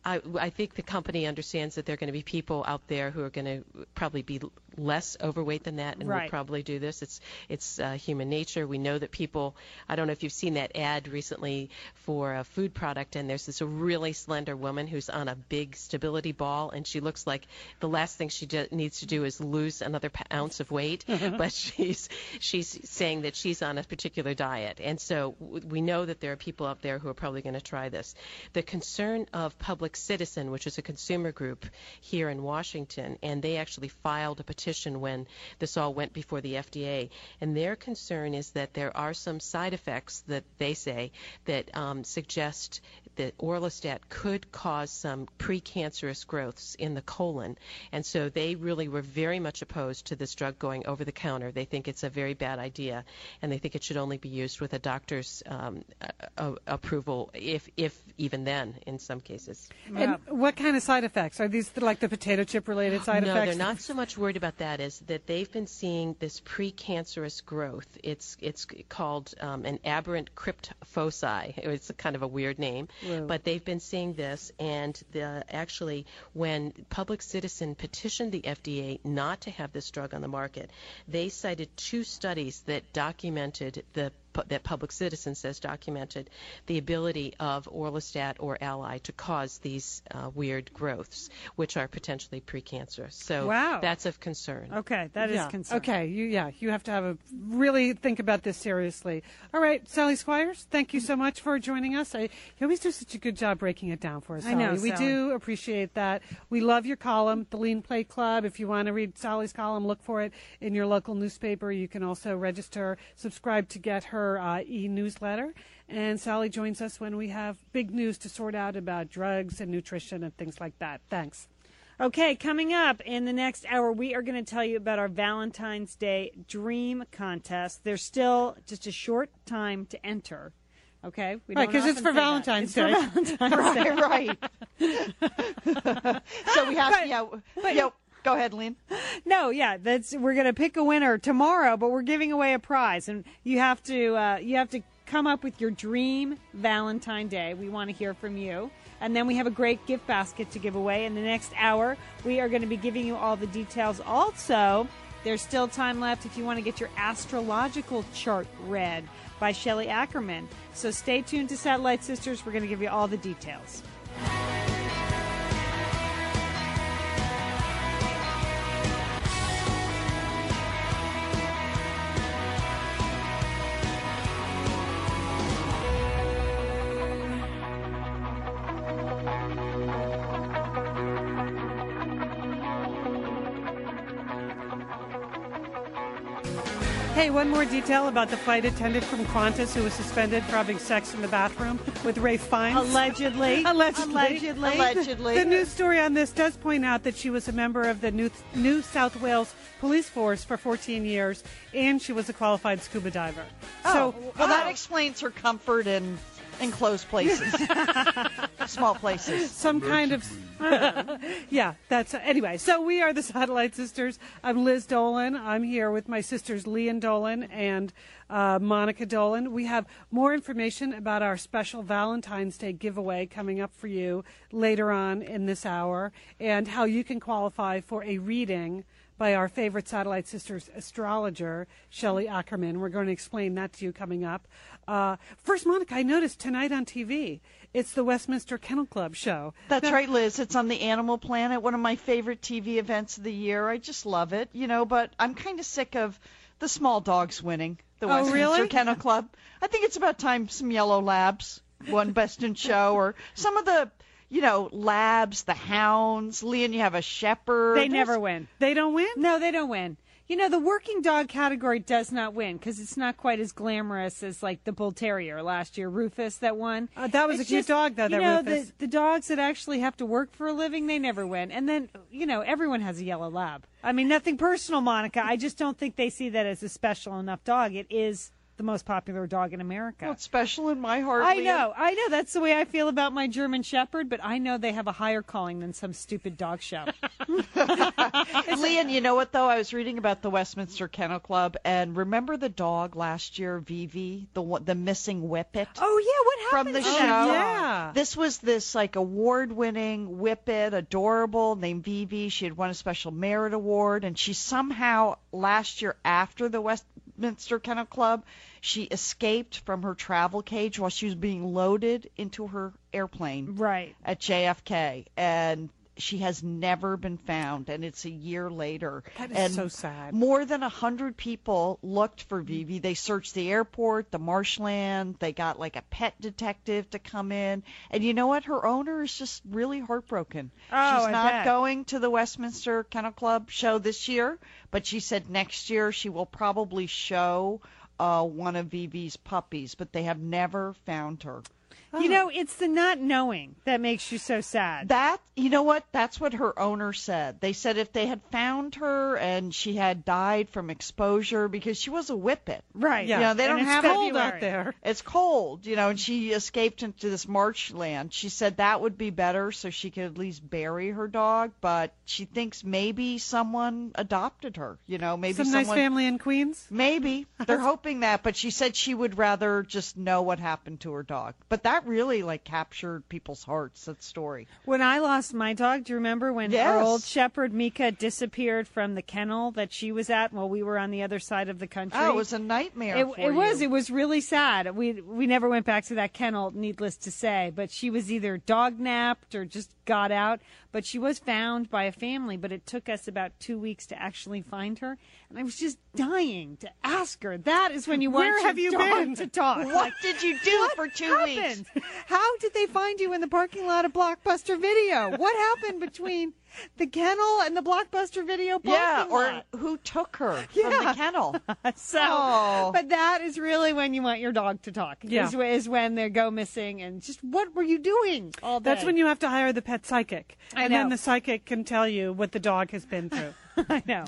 I, I think the company understands that there are going to be people out there who are going to probably be less overweight than that and Right. probably do this. It's it's uh, human nature. We know that people. I don't know if you've seen that ad recently for a food product, and there's this really slender woman who's on a big stability ball, and she looks like the last thing she ju- needs to do is lose another p- ounce of weight, *laughs* but she's she's saying that she's on a particular diet, and so w- we know that there are people out there who are probably going to try this. The concern of Public Citizen, which is a consumer group here in Washington, and they actually filed a petition when this all went before the FDA, and their concern is that there are some side effects that they say that um, suggest that orlistat could cause some precancerous growths in the colon, and so they really were very much opposed to this drug going over the counter. They think it's a very bad idea, and they think it should only be used with a doctor's um, a- a- approval, if if even then, in some cases. And what kind of side effects are these? Like the potato chip related *gasps* side no, effects? they're not so much worried about that as that they've been seeing this precancerous growth. It's it's called um, an aberrant crypt foci. *laughs* It's a kind of a weird name, Whoa. but they've been seeing this. And the, actually, when Public Citizen petitioned the FDA not to have this drug on the market, they cited two studies that documented the that Public Citizen says documented the ability of orlistat or alli to cause these uh, weird growths, which are potentially precancerous. So Wow. that's of concern. Okay, that is yeah. concern. Okay, you yeah, you have to have a really think about this seriously. All right, Sally Squires, thank you so much for joining us. I, you always do such a good job breaking it down for us. I know, we Sally. do appreciate that. We love your column, the Lean Plate Club. If you want to read Sally's column, look for it in your local newspaper. You can also register, subscribe to get her uh, e-newsletter. And Sally joins us when we have big news to sort out about drugs and nutrition and things like that. Thanks. Okay, coming up in the next hour, we are going to tell you about our Valentine's Day Dream Contest. There's still just a short time to enter. Okay, we Right, don't 'cause it's for that. Valentine's It's for Day. Valentine's *laughs* Day. right, right. *laughs* *laughs* so we have to, yeah, yeah. Go ahead, Lynn. *laughs* No, yeah, that's we're gonna pick a winner tomorrow, but we're giving away a prize, and you have to uh, you have to come up with your dream Valentine Day. We want to hear from you, and then we have a great gift basket to give away. In the next hour, we are going to be giving you all the details. Also, there's still time left if you want to get your astrological chart read by Shelley Ackerman. So stay tuned to Satellite Sisters. We're going to give you all the details. Detail about the flight attendant from Qantas who was suspended for having sex in the bathroom with Ralph Fiennes. Allegedly. *laughs* Allegedly. Allegedly. Allegedly. The news story on this does point out that she was a member of the New, New South Wales Police Force for 14 years, and she was a qualified scuba diver. Oh, so, well, that oh, explains her comfort in enclosed places, *laughs* small places. some kind of *laughs* yeah that's anyway so we are the satellite sisters i'm liz dolan i'm here with my sisters lian dolan and uh, monica dolan we have more information about our special valentine's day giveaway coming up for you later on in this hour and how you can qualify for a reading by our favorite Satellite Sisters astrologer, Shelley Ackerman. We're going to explain that to you coming up. Uh, first, Monica, I noticed tonight on TV, it's the Westminster Kennel Club show. That's Now- right, Liz. It's on the Animal Planet, one of my favorite TV events of the year. I just love it, you know, but I'm kind of sick of the small dogs winning the Oh, Westminster really? Kennel Club. I think it's about time some yellow labs won Best in Show or some of the, you know, labs, the hounds. Lian, you have a shepherd. They There's- never win. They don't win? No, they don't win. You know, the working dog category does not win because it's not quite as glamorous as like the bull terrier last year, Rufus that won. Uh, that was It's a cute just, dog, though, That Rufus. You know, Rufus. the the dogs that actually have to work for a living, they never win. And then, you know, everyone has a yellow lab. I mean, nothing personal, Monica. I just don't think they see that as a special enough dog. It is the most popular dog in America. Well, it's special in my heart. I Lian. know, I know. That's the way I feel about my German Shepherd, but I know they have a higher calling than some stupid dog show. *laughs* *laughs* Lian, you know what though? I was reading about the Westminster Kennel Club, and remember the dog last year, Vivi, the the missing whippet. Oh yeah, what happened from the to show. yeah. This was this like award-winning whippet, adorable, named Vivi. She had won a special merit award, and she somehow last year after the Westminster Kennel Club, she escaped from her travel cage while she was being loaded into her airplane Right. at JFK, and she has never been found, and it's a year later. That is and so sad. More than a hundred people looked for Vivi. They searched the airport, the marshland. They got like a pet detective to come in, and you know what? Her owner is just really heartbroken. Oh, She's I not bet. going to the Westminster Kennel Club show this year, but she said next year she will probably show uh, one of Vivi's puppies, but they have never found her. You oh. know, it's the not knowing that makes you so sad. That you know what? That's what her owner said. They said if they had found her and she had died from exposure because she was a whippet. right. Yeah. You know, they And don't it's have cold out there. It's cold, you know, and she escaped into this marshland. She said that would be better so she could at least bury her dog, but she thinks maybe someone adopted her, you know, maybe Some someone nice family in Queens. Maybe. They're hoping that, but she said she would rather just know what happened to her dog. But that really like captured people's hearts, that story. When I lost my dog, do you remember when Yes. our old shepherd Mika disappeared from the kennel that she was at while we were on the other side of the country? Oh, it was a nightmare It, it was. It was really sad. We we never went back to that kennel, needless to say. But she was either dog napped or just got out. But she was found by a family. But it took us about two weeks to actually find her. And I was just dying to ask her. That is when you want Where your have you dog been? to talk. What Like, did you do for two happened? weeks? How did they find you in the parking lot of Blockbuster Video? What happened between the kennel and the Blockbuster Video parking Yeah, or lot? who took her from Yeah. the kennel? *laughs* So, Oh. but that is really when you want your dog to talk. Yeah. Is, is when they go missing and just what were you doing all day? That's when you have to hire the pet psychic. I and then the psychic can tell you what the dog has been through. *laughs* I know.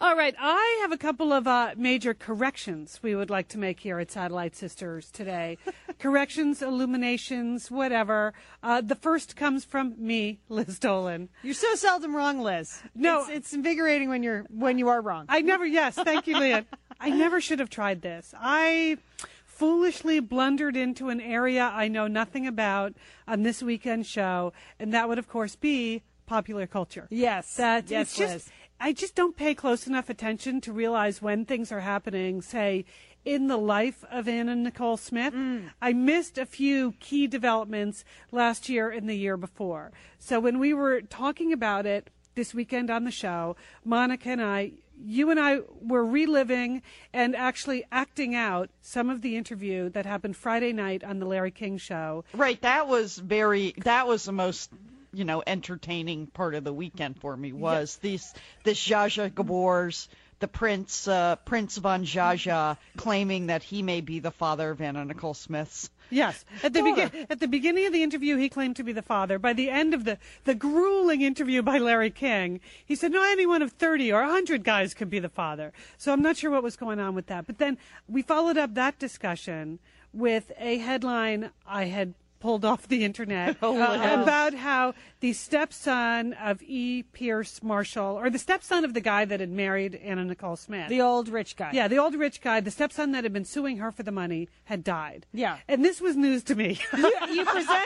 All right, I have a couple of uh, major corrections we would like to make here at Satellite Sisters today. *laughs* corrections, illuminations, whatever. Uh, the first comes from me, Liz Dolan. You're so seldom wrong, Liz. No. it's, it's invigorating when you're when you are wrong. I never, yes, thank you, Lian. *laughs* I never should have tried this. I foolishly blundered into an area I know nothing about on this weekend show, and that would, of course, be popular culture. Yes. That Yes, it's just Liz. I just don't pay close enough attention to realize when things are happening, say, in the life of Anna Nicole Smith. Mm. I missed a few key developments last year and the year before. So when we were talking about it this weekend on the show, Monica and I you and I were reliving and actually acting out some of the interview that happened Friday night on the Larry King show. Right, that was very that was the most you know entertaining part of the weekend for me was these this Zsa Zsa Gabor's the prince, uh, Prince von Jaja, claiming that he may be the father of Anna Nicole Smith's. Yes. At the begin at the beginning of the interview, he claimed to be the father. By the end of the the grueling interview by Larry King, he said, "No, anyone of thirty or hundred guys could be the father." So I'm not sure what was going on with that. But then we followed up that discussion with a headline I had pulled off the internet *laughs* Oh, uh, wow. about how the stepson of E. Pierce Marshall, or the stepson of the guy that had married Anna Nicole Smith, The old rich guy. yeah, the old rich guy, the stepson that had been suing her for the money, had died. Yeah. And this was news to me. *laughs* You, you present.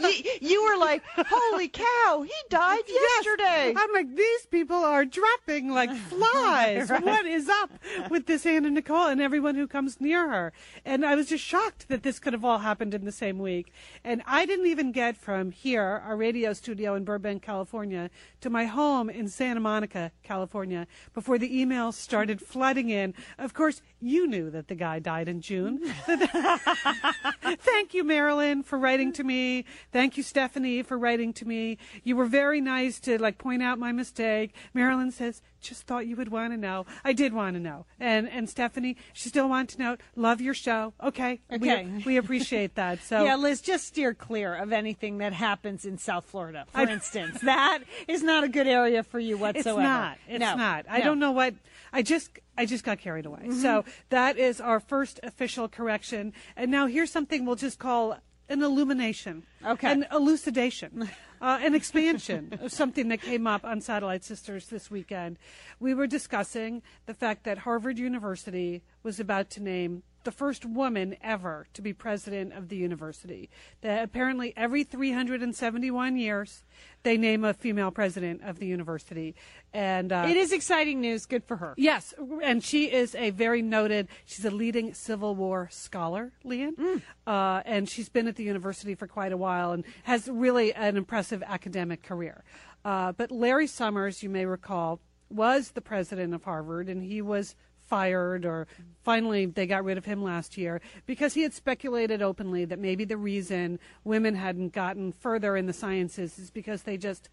you, you were like, "Holy cow, he died yesterday." I'm like, these people are dropping like *laughs* flies. Right. What is up with this Anna Nicole and everyone who comes near her? And I was just shocked that this could have all happened in the same week. And I didn't even get from here, our radio studio in Burbank, California, to my home in Santa Monica, California, before the emails started flooding in. Of course, you knew that the guy died in June. Mm. *laughs* Thank you, Marilyn, for writing to me. Thank you, Stephanie, for writing to me. You were very nice to like point out my mistake. Marilyn says, just thought you would want to know. I did want to know. And and Stephanie, she still wanted to know. Love your show. Okay. Okay. We, we appreciate that. So *laughs* yeah, Liz, just steer clear of anything that happens in South Florida, for I- instance. that is not a good area for you whatsoever. it's not. It's No, not. I no. don't know what I just I just got carried away. Mm-hmm. So that is our first official correction. And now here's something we'll just call an illumination. Okay. An elucidation. *laughs* Uh, an expansion of something that came up on Satellite Sisters this weekend. We were discussing the fact that Harvard University was about to name the first woman ever to be president of the university. That apparently every 371 years they name a female president of the university, and uh, It is exciting news. Good for her. Yes, and she is a very noted. She's a leading Civil War scholar, Lian, Mm. uh, and she's been at the university for quite a while and has really an impressive academic career. Uh, but Larry Summers, you may recall, was the president of Harvard, and he was fired or finally they got rid of him last year because he had speculated openly that maybe the reason women hadn't gotten further in the sciences is because they just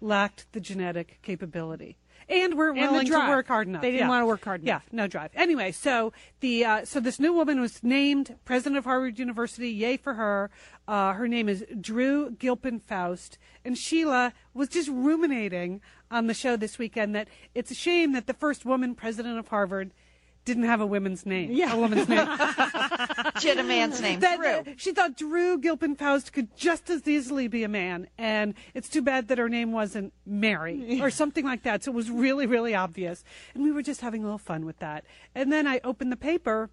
lacked the genetic capability and weren't And willing to work hard enough. They didn't Yeah. wanna work hard enough. Yeah, no drive. Anyway, so the uh, so this new woman was named president of Harvard University. Yay for her! Uh, her name is Drew Gilpin Faust, and Sheila was just ruminating on the show this weekend that it's a shame that the first woman president of Harvard didn't have a woman's name. Yeah. a woman's name. *laughs* She had a man's name, That- Drew. she thought Drew Gilpin Faust could just as easily be a man, and it's too bad that her name wasn't Mary or something like that. So it was really, really obvious, and we were just having a little fun with that. And then I opened the paper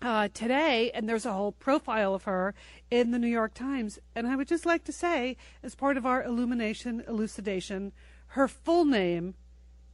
uh, today, and there's a whole profile of her in the New York Times. And I would just like to say, as part of our illumination elucidation, her full name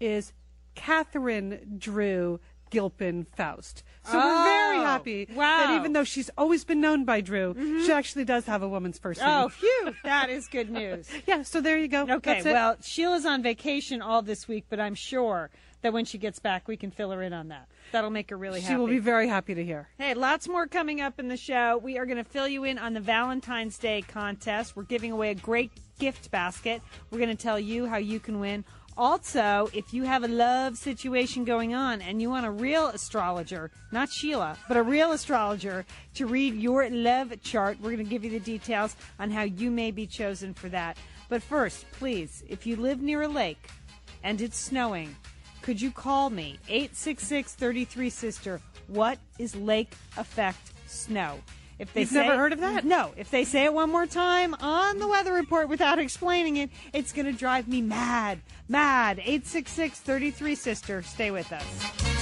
is Catherine Drew Gilpin Faust. So we're very Oh, happy that even though she's always been known by Drew, mm-hmm. she actually does have a woman's first name. Oh, phew. That is good news. *laughs* yeah. So there you go. Okay, That's it. well, Sheila's on vacation all this week, but I'm sure that when she gets back, we can fill her in on that. That'll make her really happy. she will be very happy to hear. Hey, lots more coming up in the show. We are going to fill you in on the Valentine's Day contest. We're giving away a great gift basket. We're going to tell you how you can win. Also, if you have a love situation going on and you want a real astrologer, not Sheila, but a real astrologer to read your love chart, we're going to give you the details on how you may be chosen for that. But first, please, if you live near a lake and it's snowing, could you call me 866 33 sister what is lake effect snow if they You've say, never heard of that? no. If they say it one more time on the weather report without explaining it it's going to drive me mad. Mad. 866 33 sister. Stay with us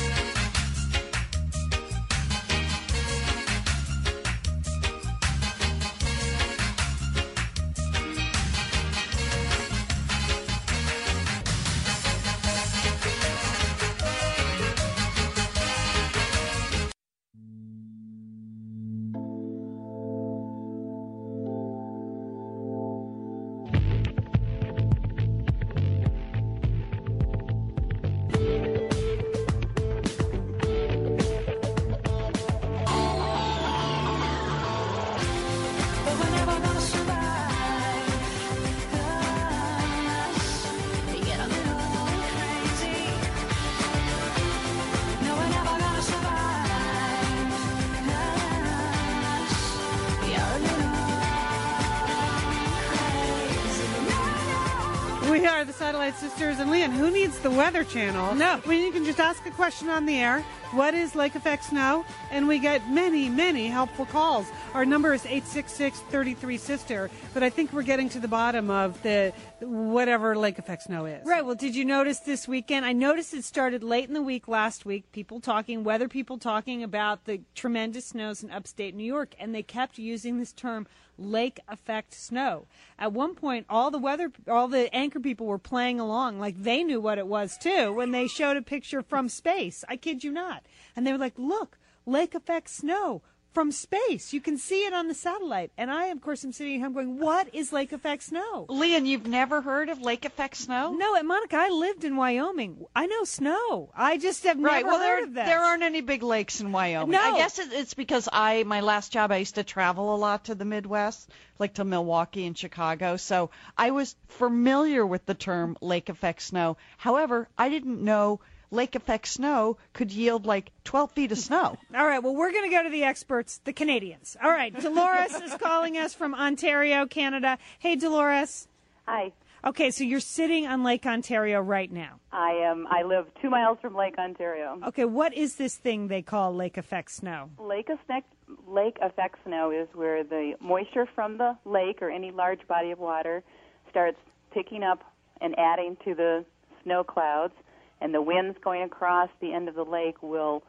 Weather Channel? No. When you can just ask a question on the air. What is lake effect snow? And we get many, many helpful calls. Our number is 866-33-SISTER, but I think we're getting to the bottom of the whatever lake effect snow is. Right. Well, did you notice this weekend? I noticed it started late in the week last week. People talking, weather people talking about the tremendous snows in upstate New York, and they kept using this term lake effect snow. At one point, all the weather, all the anchor people were playing along like they knew what it was too when they showed a picture from space. I kid you not. And they were like, look, lake effect snow from space. You can see it on the satellite. And I, of course, am sitting at home going, what is lake effect snow? Lian, you've never heard of lake effect snow? No, and Monica, I lived in Wyoming. I know snow. I just have Right. never Well, heard there, of that. there aren't any big lakes in Wyoming. No. I guess it's because I, my last job, I used to travel a lot to the Midwest, like to Milwaukee and Chicago. So I was familiar with the term lake effect snow. However, I didn't know lake effect snow could yield like 12 feet of snow. *laughs* All right, well, we're going to go to the experts, the Canadians. All right, Dolores is calling us from Ontario, Canada. Hey, Dolores. Hi. Okay, so you're sitting on Lake Ontario right now. I am. I live two miles from Lake Ontario. Okay, what is this thing they call lake effect snow? Lake effect, lake effect snow is where the moisture from the lake or any large body of water starts picking up and adding to the snow clouds, and the winds going across the end of the lake will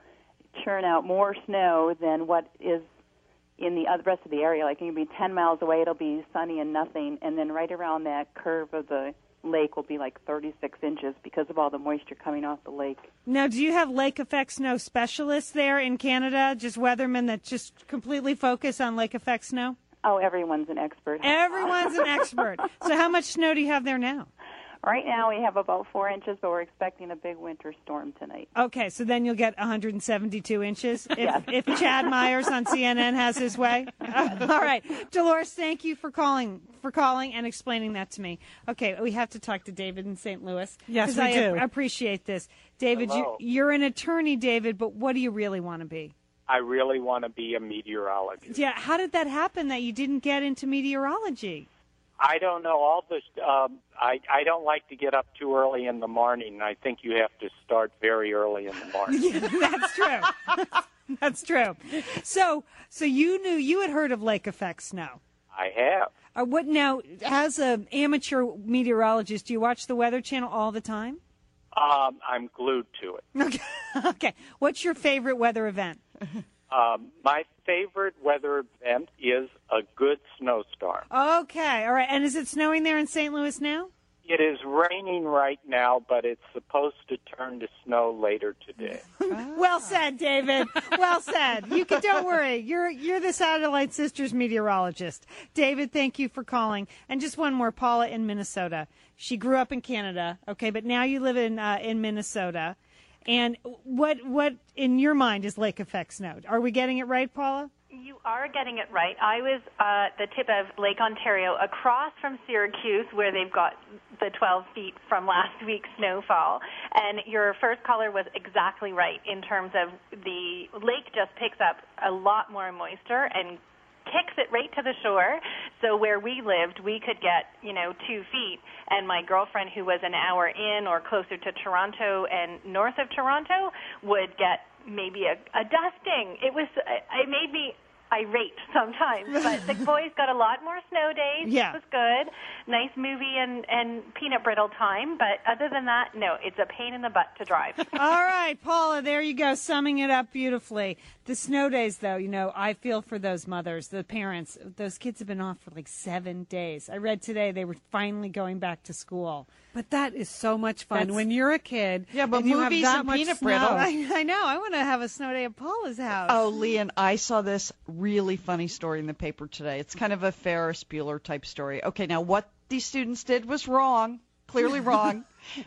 churn out more snow than what is in the other rest of the area. Like you can be 10 miles away, it'll be sunny and nothing, and then right around that curve of the lake will be like 36 inches because of all the moisture coming off the lake. Now, do you have lake effect snow specialists there in Canada, just weathermen that just completely focus on lake effect snow? Oh, everyone's an expert. Everyone's an expert. *laughs* So, how much snow do you have there now? Right now we have about four inches, but we're expecting a big winter storm tonight. Okay, so then you'll get 172 inches if, Yes. if Chad *laughs* Myers on CNN has his way. *laughs* All right, Dolores, thank you for calling for calling and explaining that to me. Okay, we have to talk to David in St. Louis. Yes, 'cause we I do. ap- appreciate this, David. You, you're an attorney, David, but what do you really want to be? I really want to be a meteorologist. Yeah, how did that happen that you didn't get into meteorology? I don't know all the. Um, I I don't like to get up too early in the morning. I think you have to start very early in the morning. *laughs* yeah, That's true. *laughs* That's true. So, so you knew you had heard of lake effect snow. I have. Uh, what now? As an amateur meteorologist, do you watch the Weather Channel all the time? Um, I'm glued to it. *laughs* Okay. okay. What's your favorite weather event? Um, my favorite weather event is a good snowstorm. Okay. All right. And is it snowing there in St. Louis now? It is raining right now, but it's supposed to turn to snow later today. *laughs* Well said, David. Well said. You can don't worry. You're you're the Satellite Sisters meteorologist. David, thank you for calling. And just one more, Paula in Minnesota. She grew up in Canada, okay, but now you live in uh, in Minnesota. And what what in your mind is lake effect snow? Are we getting it right, Paula? You are getting it right. I was uh, the tip of Lake Ontario, across from Syracuse, where they've got the 12 feet from last week's snowfall. And your first caller was exactly right in terms of the lake just picks up a lot more moisture and kicks it right to the shore. So where we lived, we could get, you know, two feet. And my girlfriend, who was an hour in or closer to Toronto and north of Toronto, would get maybe a, a dusting. It was, uh, it made me irate sometimes. *laughs* But the boys got a lot more snow days. Yeah. It was good. Nice movie and, and peanut brittle time. But other than that, no, it's a pain in the butt to drive. *laughs* All right, Paula, there you go, summing it up beautifully. The snow days, though, you know, I feel for those mothers, the parents. Those kids have been off for like seven days. I read today they were finally going back to school. But that is so much fun That's- when you're a kid. Yeah, but and you have movies that and much peanut snow. brittle. *laughs* I, I know. I want to have a snow day at Paula's house. Oh, Lian, I saw this really funny story in the paper today. It's kind of a Ferris Bueller type story. Okay, now what these students did was wrong, clearly *laughs* wrong,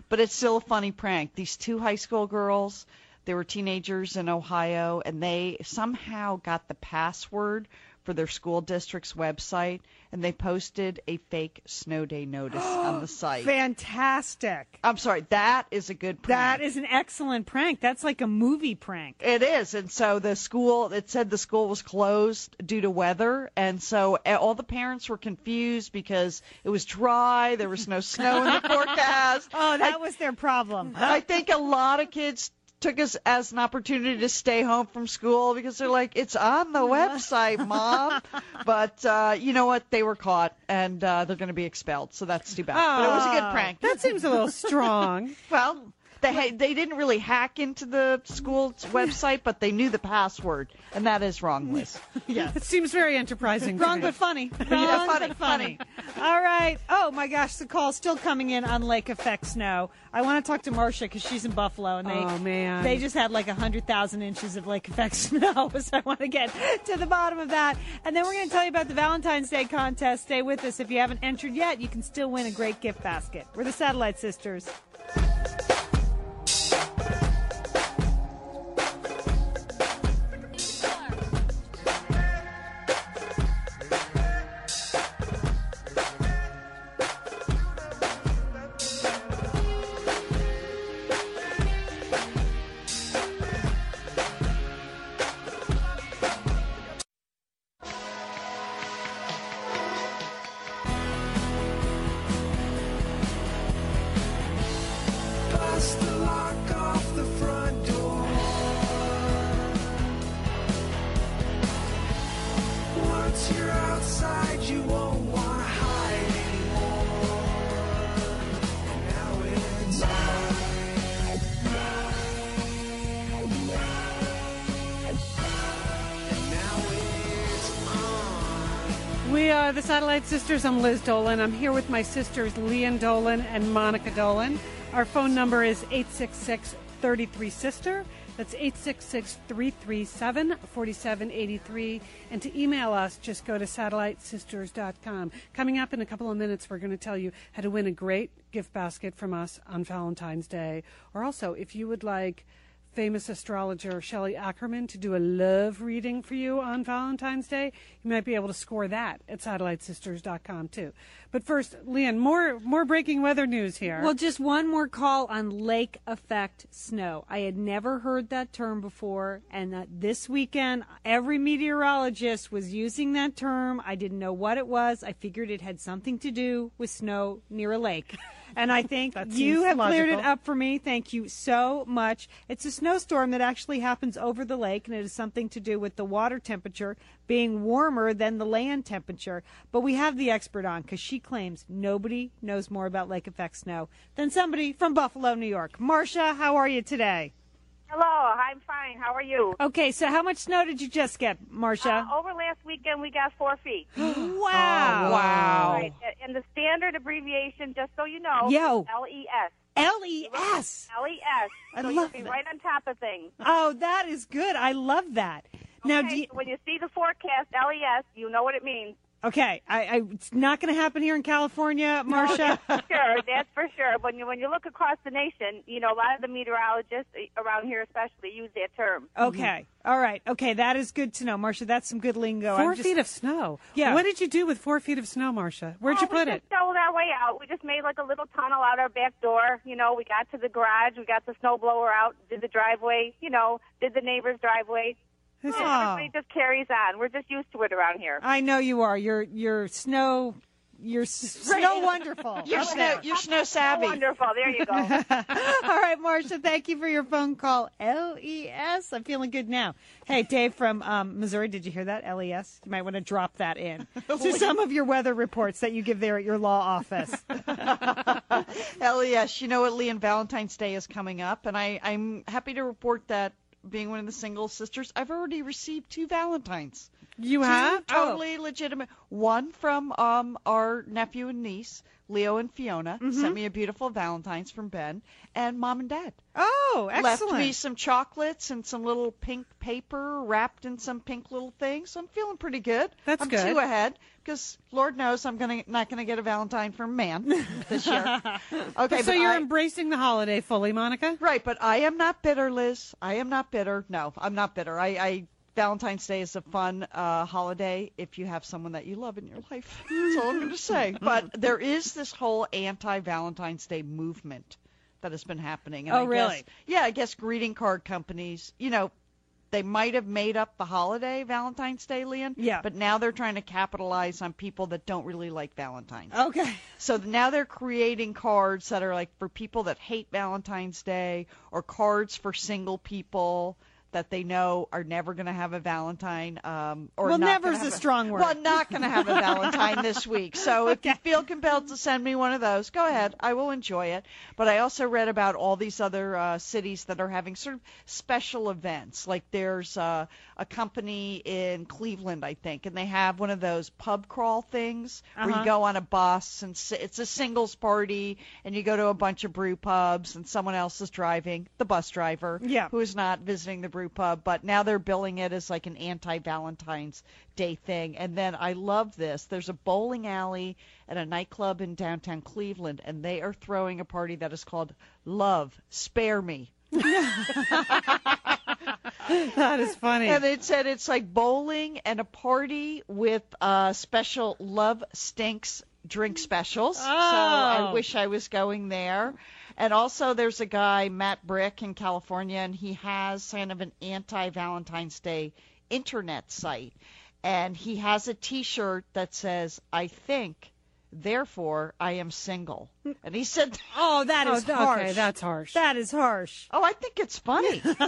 but it's still a funny prank. These two high school girls, they were teenagers in Ohio, and they somehow got the password for their school district's website, and they posted a fake snow day notice on the *gasps* site. Fantastic. I'm sorry, that is a good prank. That is an excellent prank. That's like a movie prank. It is, and so the school. It said the school was closed due to weather, and so uh, all the parents were confused because it was dry. There was no snow in the *laughs* forecast. Oh, that was their problem. I think a lot of kids took us as an opportunity to stay home from school because they're like, it's on the website, mom. *laughs* but uh, you know what? They were caught, and uh, they're going to be expelled. So that's too bad. but it was a good Oh, prank. That seems a little *laughs* strong. well. They, ha- they didn't really hack into the school's website, but they knew the password, and that is wrong, Liz. *laughs* Yeah. It seems very enterprising. Wrong but funny. *laughs* Wrong Yeah, funny, but funny. All right. Oh my gosh, the call's still coming in on Lake Effect Snow. I want to talk to Marcia because she's in Buffalo, and they Oh, man. they just had like hundred thousand inches of Lake Effect *laughs* Snow. So I want to get to the bottom of that, and then we're going to tell you about the Valentine's Day contest. Stay with us if you haven't entered yet. You can still win a great gift basket. We're the Satellite Sisters. Sisters. I'm Liz Dolan. I'm here with my sisters, Lian Dolan and Monica Dolan. Our phone number is 866 33 Sister. That's 866 337 4783. And to email us, just go to satellitesisters.com. Coming up in a couple of minutes, we're going to tell you how to win a great gift basket from us on Valentine's Day. Or also, if you would like famous astrologer Shelley Ackerman to do a love reading for you on Valentine's Day, you might be able to score that at satellitesisters.com too. But first, Lian, more more breaking weather news here. Well, just one more call on lake effect snow. I had never heard that term before, and this weekend, every meteorologist was using that term. I didn't know what it was. I figured it had something to do with snow near a lake. *laughs* And I think you have cleared it up for me. Thank you so much. It's a snowstorm that actually happens over the lake, and it has something to do with the water temperature being warmer than the land temperature. But we have the expert on because she claims nobody knows more about lake effect snow than somebody from Buffalo, New York. Marcia, how are you today? Hello, I'm fine. How are you? Okay, so how much snow did you just get, Marcia? Uh, over last weekend, we got four feet. *gasps* wow. wow. Right, and the standard abbreviation, just so you know, Yo. is LES. L E S. LES. I so love you'll be that. right on top of things. Oh, that is good. I love that. Now, Okay, do you, so when you see the forecast, LES, you know what it means. Okay, I, I, it's not going to happen here in California, Marcia. *laughs* sure, that's for sure. When you when you look across the nation, you know a lot of the meteorologists eh, around here, especially, use that term. Okay. All right. Okay. That is good to know, Marcia. That's some good lingo. 4 I'm just- feet of snow. Yeah. What did you do with four feet of snow, Marcia? Where'd oh, you put we it? just shoveled our way out. We just made like a little tunnel out our back door. You know, we got to the garage. We got the snow blower out. Did the driveway. You know, did the neighbor's driveway. Oh. Everybody just carries on. We're just used to it around here. I know you are. You're you're snow. You're s- snow wonderful. *laughs* You're Okay. snow, you're snow savvy. Wonderful. There you go. *laughs* All right, Marcia. Thank you for your phone call. L E S. I'm feeling good now. Hey, Dave from um, Missouri. Did you hear that? L E S. You might want to drop that in *laughs* to some of your weather reports that you give there at your law office. LES, you know what, Lee, and Valentine's Day is coming up, and I, I'm happy to report that being one of the single sisters, I've already received two Valentines. You Two have? Oh. Totally legitimate. One from um, our nephew and niece, Leo and Fiona, Mm-hmm. sent me a beautiful Valentine's from Ben, and mom and dad. Oh, excellent. Left me some chocolates and some little pink paper wrapped in some pink little things. So I'm feeling pretty good. That's I'm good. two ahead because Lord knows I'm gonna not gonna get a Valentine from man *laughs* this year. Okay, so you're I- embracing the holiday fully, Monica? Right, but I am not bitter, Liz. I am not bitter. No, I'm not bitter. I, I Valentine's Day is a fun uh, holiday if you have someone that you love in your life. *laughs* That's all I'm going to say. But *laughs* there is this whole anti-Valentine's Day movement that has been happening. And Oh, I really? Guess, yeah, I guess greeting card companies, you know, they might have made up the holiday Valentine's Day, Lian. Yeah. But now they're trying to capitalize on people that don't really like Valentine's. Okay. So now they're creating cards that are like for people that hate Valentine's Day or cards for single people that they know are never going to have a Valentine. Um, or Well, never's a strong word. Well, not going to have a *laughs* Valentine this week. So if you feel compelled to send me one of those, go ahead. I will enjoy it. But I also read about all these other uh, cities that are having sort of special events. Like there's uh, a company in Cleveland, I think, and they have one of those pub crawl things where Uh-huh. you go on a bus and it's a singles party and you go to a bunch of brew pubs and someone else is driving, the bus driver, Yeah. who is not visiting the brew pub, but now they're billing it as like an anti-Valentine's Day thing. And then I love this. There's a bowling alley and a nightclub in downtown Cleveland and they are throwing a party that is called Love Spare Me. *laughs* that is funny. And it said it's like bowling and a party with uh, special Love Stinks drink specials. So I Oh. wish I was going there. And also, there's a guy, Matt Brick, in California, and he has kind of an anti Valentine's Day internet site. And he has a t shirt that says, I think, therefore, I am single. *laughs* And he said, Oh, that is Oh, is okay, harsh. that's harsh. That is harsh. Oh, I think it's funny. *laughs*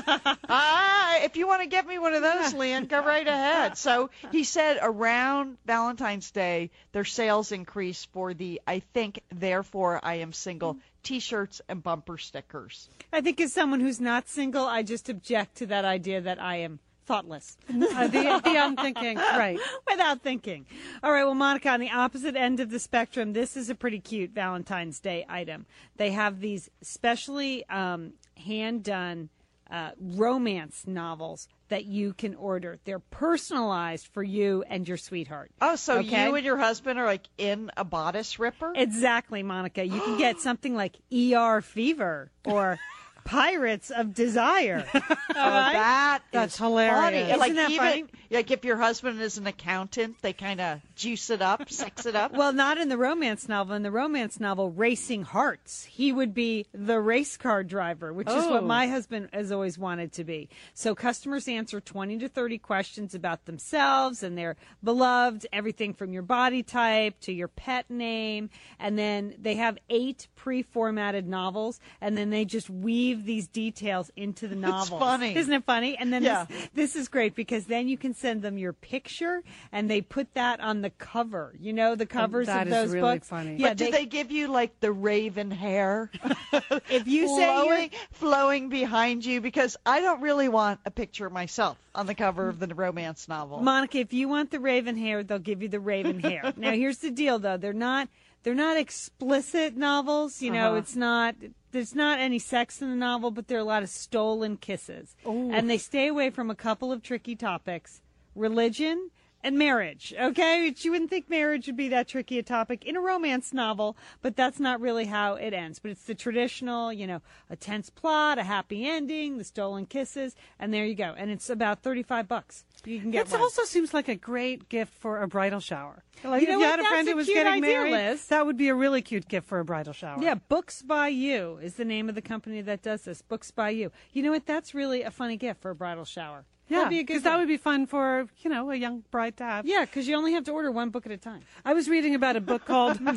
ah, if you want to get me one of those, *laughs* Lian, go right ahead. So he said around Valentine's Day, their sales increase for the I think, therefore I am single t-shirts and bumper stickers. I think as someone who's not single, I just object to that idea that I am thoughtless. *laughs* Uh, the, the unthinking, right. *laughs* Without thinking. All right, well, Monica, on the opposite end of the spectrum, this is a pretty cute Valentine's Day item. They have these specially um, hand done uh, romance novels that you can order. They're personalized for you and your sweetheart. Oh, so Okay? you and your husband are like in a bodice ripper? Exactly, Monica. You can get something like ER Fever or *laughs* Pirates of Desire. *laughs* All Oh, that That's is hilarious. funny. Isn't like that even funny? like if your husband is an accountant, they kind of juice it up, sex it up. Well, not in the romance novel. In the romance novel, Racing Hearts, he would be the race car driver, which is what Oh. my husband has always wanted to be. So customers answer 20 to 30 questions about themselves and their beloved, everything from your body type to your pet name. And then they have eight pre formatted novels, and then they just weave these details into the novels. funny. Isn't it funny? And then Yeah. this, this is great because then you can send them your picture and they put that on the cover. You know, the covers that of is those really books. funny. Yeah, but do they give you like the raven hair? *laughs* if you say flowing, flowing behind you because I don't really want a picture of myself on the cover of the romance novel. Monica, if you want the raven hair, they'll give you the raven *laughs* hair. now, here's the deal, though. They're not they're not explicit novels. You know, Uh-huh. it's not there's not any sex in the novel, but there are a lot of stolen kisses, and they stay away from a couple of tricky topics: religion. And marriage, okay? You wouldn't think marriage would be that tricky a topic in a romance novel, but that's not really how it ends. But it's the traditional, you know, a tense plot, a happy ending, the stolen kisses, and there you go. And it's about thirty-five bucks. You can get That also seems like a great gift for a bridal shower. Like You know if you what? had a friend who was getting married, Liz. that would be a really cute gift for a bridal shower. Yeah, Books by You is the name of the company that does this. Books by You. You know what? That's really a funny gift for a bridal shower. Yeah, That'd be a good because that would be fun for you know a young bride to have. Yeah, because you only have to order one book at a time. I was reading about a book called *laughs* *laughs* and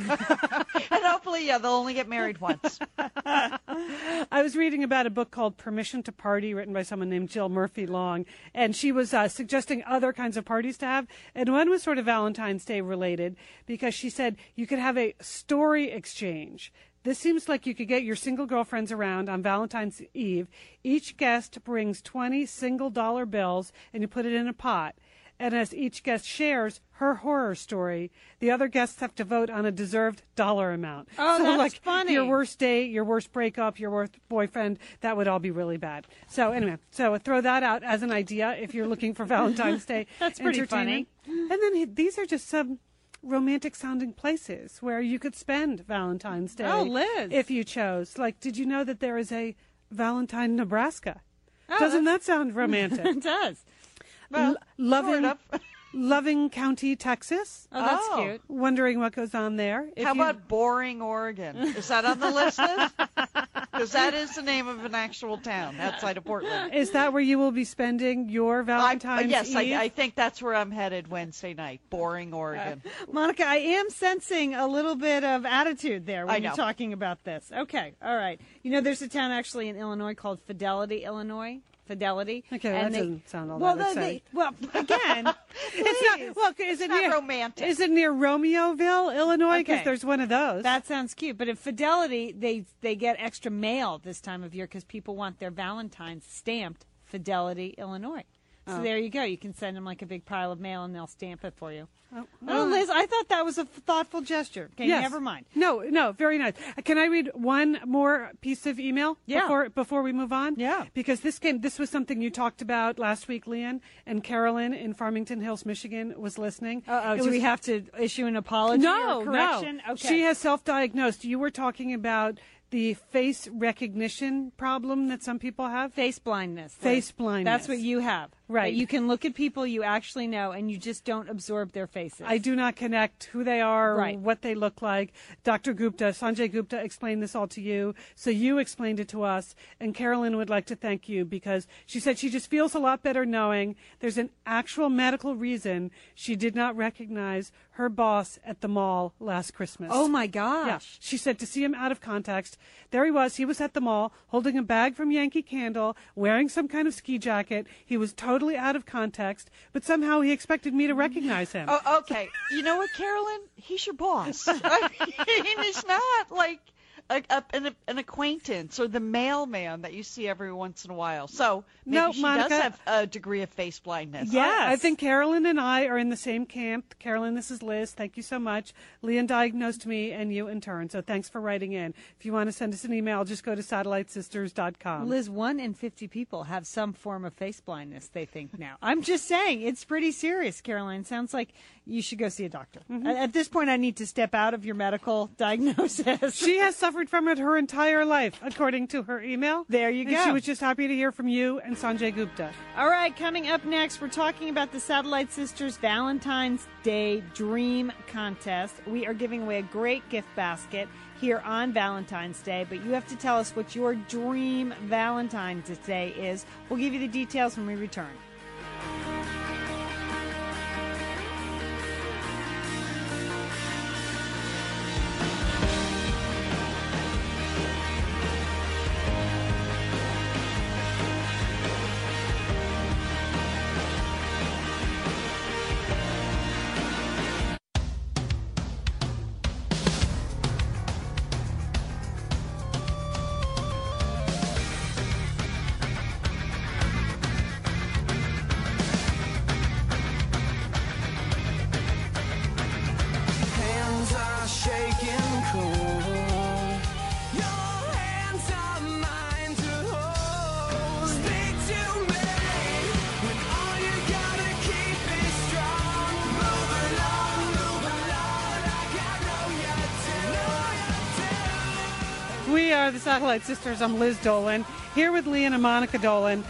hopefully, yeah, they'll only get married once. *laughs* I was reading about a book called Permission to Party, written by someone named Jill Murphy Long, and she was uh, suggesting other kinds of parties to have. And one was sort of Valentine's Day related because she said you could have a story exchange. This seems like you could get your single girlfriends around on Valentine's Eve. Each guest brings 20 single dollar bills and you put it in a pot. And as each guest shares her horror story, the other guests have to vote on a deserved dollar amount. Oh, so that's like funny. Your worst date, your worst breakup, your worst boyfriend, that would all be really bad. So anyway, so throw that out as an idea if you're looking for Valentine's Day. *laughs* That's pretty entertainment. And then these are just some romantic sounding places where you could spend Valentine's Day. Oh, Liz. If you chose. Like, did you know that there is a Valentine, Nebraska? Oh, Doesn't that sound romantic? *laughs* it does. Well, L- loving, *laughs* Loving County, Texas. Oh, that's Oh. cute. Wondering what goes on there. If How you- about Boring, Oregon? Is that on the list? *laughs* Because that is the name of an actual town outside of Portland. Is that where you will be spending your Valentine's yes, I, Eve? I think that's where I'm headed Wednesday night. Boring, Oregon. Uh, Monica, I am sensing a little bit of attitude there when you're talking about this. Okay, all right. You know, there's a town actually in Illinois called Fidelity, Illinois. Fidelity. Okay, well, and that they- doesn't sound all well, that exciting. they- well, again, *laughs* it's not. Well, is it near romantic. Is it near Romeoville, Illinois? Because Okay. there's one of those. That sounds cute. But at Fidelity, they they get extra mail this time of year because people want their Valentine's stamped Fidelity, Illinois. So Oh. there you go. You can send them like a big pile of mail, and they'll stamp it for you. Oh, Oh, Liz, I thought that was a thoughtful gesture. Okay, Yes. never mind. No, no, very nice. Uh, Can I read one more piece of email Yeah. before before we move on? Yeah. Because this came this was something you talked about last week, Lian, and Carolyn in Farmington Hills, Michigan was listening. Uh-oh, do was- we have to issue an apology no, or correction? No. Okay. She has self-diagnosed. You were talking about the face recognition problem that some people have. Face blindness. Face blindness. That's what you have. Right. You can look at people you actually know, and you just don't absorb their faces. I do not connect who they are, Right. what they look like. Dr. Gupta, Sanjay Gupta explained this all to you. So you explained it to us. And Carolyn would like to thank you because she said she just feels a lot better knowing there's an actual medical reason she did not recognize her boss at the mall last Christmas. Oh my gosh. Yeah. She said to see him out of context. There he was. He was at the mall holding a bag from Yankee Candle, wearing some kind of ski jacket. He was totally out of context, but somehow he expected me to recognize him. Oh, okay. You know what, Carolyn? He's your boss. I mean, it's not like a, a, an, an acquaintance or the mailman that you see every once in a while. So maybe No, she Monica- does have a degree of face blindness. I, I think Carolyn and I are in the same camp. Carolyn, this is Liz. Thank you so much. Lian diagnosed me and you in turn. So thanks for writing in. If you want to send us an email, just go to satellitesisters.com. Liz, one in 50 people have some form of face blindness, they think now. *laughs* I'm just saying, it's pretty serious, Caroline. Sounds like you should go see a doctor. Mm-hmm. At, this point, I need to step out of your medical *laughs* diagnosis. She has suffered from it her entire life, according to her email. There you And go. she was just happy to hear from you and Sanjay Gupta. All right, coming up next, we're talking about the Satellite Sisters Valentine's Day Dream Contest. We are giving away a great gift basket here on Valentine's Day, but you have to tell us what your dream Valentine's Day is. We'll give you the details when we return. Satellite Sisters. I'm Liz Dolan, here with Lian and Monica Dolan.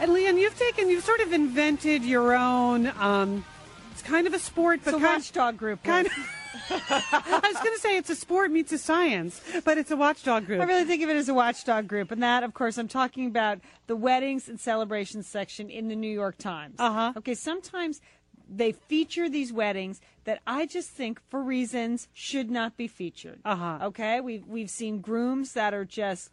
And Lian, you've taken, you've sort of invented your own, um, it's kind of a sport, but It's a kind, watchdog group. kind of, *laughs* I was going to say it's a sport meets a science, but it's a watchdog group. I really think of it as a watchdog group, and that, of course, I'm talking about the weddings and celebrations section in the New York Times. Uh huh. Okay, sometimes they feature these weddings that I just think, for reasons, should not be featured. Uh huh. Okay, we've we've seen grooms that are just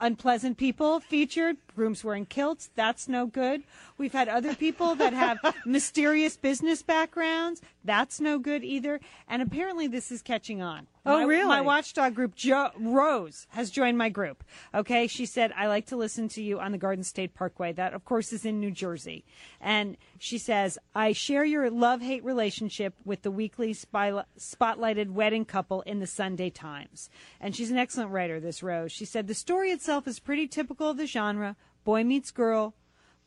unpleasant people featured. Grooms wearing kilts, that's no good. We've had other people that have *laughs* mysterious business backgrounds, that's no good either. And apparently, this is catching on. Oh, My- really? My watchdog group, jo- Rose, has joined my group. Okay, she said, I like to listen to you on the Garden State Parkway. That, of course, is in New Jersey. And she says, I share your love hate relationship with the weekly spy- spotlighted wedding couple in the Sunday Times. And she's an excellent writer, this Rose. She said, The story itself is pretty typical of the genre boy meets girl.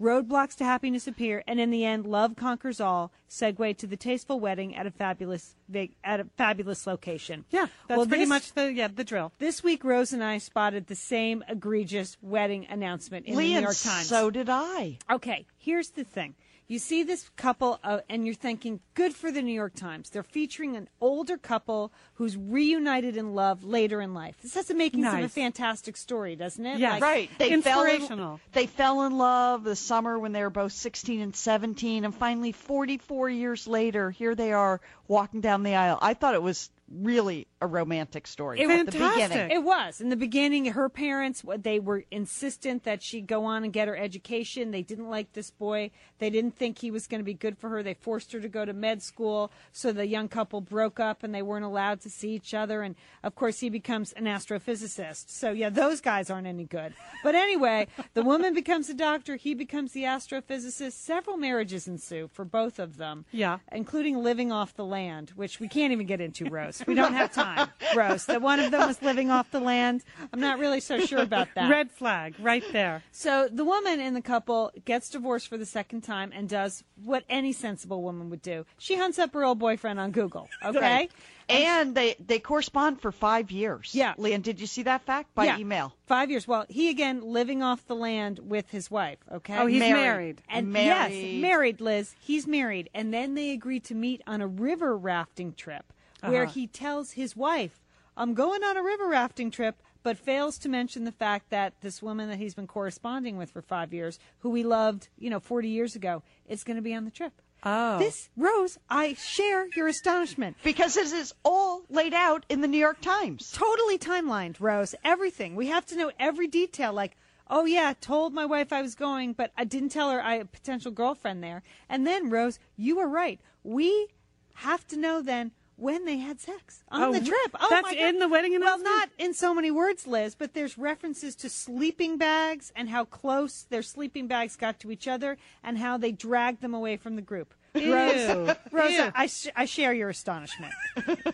Roadblocks to happiness appear, and in the end, love conquers all. Segue to the tasteful wedding at a fabulous at a fabulous location. Yeah, that's Well, pretty this- much the yeah the drill. This week, Rose and I spotted the same egregious wedding announcement in Lee, the New York Times. so did I. Okay, here's the thing. You see this couple, uh, and you're thinking, good for the New York Times. They're featuring an older couple who's reunited in love later in life. This has the makings of a fantastic story, doesn't it? Yeah, Like- right. They fell in, Inspirational. they fell in love the summer when they were both 16 and 17, and finally, 44 years later, here they are walking down the aisle. I thought it was really a romantic story at the beginning. It was in the beginning. Her parents they were insistent that she go on and get her education. They didn't like this boy. They didn't think he was going to be good for her. They forced her to go to med school. So the young couple broke up and they weren't allowed to see each other. And of course, he becomes an astrophysicist. So yeah, those guys aren't any good. But anyway, *laughs* the woman becomes a doctor. He becomes the astrophysicist. Several marriages ensue for both of them. Yeah. including living off the land, which we can't even get into, Rose. We don't have time, *laughs* Rose. That one of them was living off the land. I'm not really so sure about that. Red flag right there. So the woman in the couple gets divorced for the second time and does what any sensible woman would do. She hunts up her old boyfriend on Google. *laughs* Okay. Right. And they they correspond for five years. Yeah. Lian, did you see that fact by Yeah. email? Five years. Well, he again living off the land with his wife. Okay. Oh, he's Married. married. And Married. yes, married, Liz. He's married, and then they agree to meet on a river rafting trip, where Uh-huh. he tells his wife, "I'm going on a river rafting trip." But fails to mention the fact that this woman that he's been corresponding with for five years, who he loved, you know, 40 years ago, is going to be on the trip. Oh. This, Rose, I share your astonishment. Because this is all laid out in the New York Times. Totally timelined, Rose. Everything. We have to know every detail. Like, oh yeah, told my wife I was going, but I didn't tell her I had a potential girlfriend there. And then, Rose, you were right. We have to know then when they had sex on Oh, the trip. Oh that's my God. in the wedding Well, not in so many words, Liz, but there's references to sleeping bags and how close their sleeping bags got to each other and how they dragged them away from the group. Ew. Rose, Rose Ew. I, sh- I share your astonishment.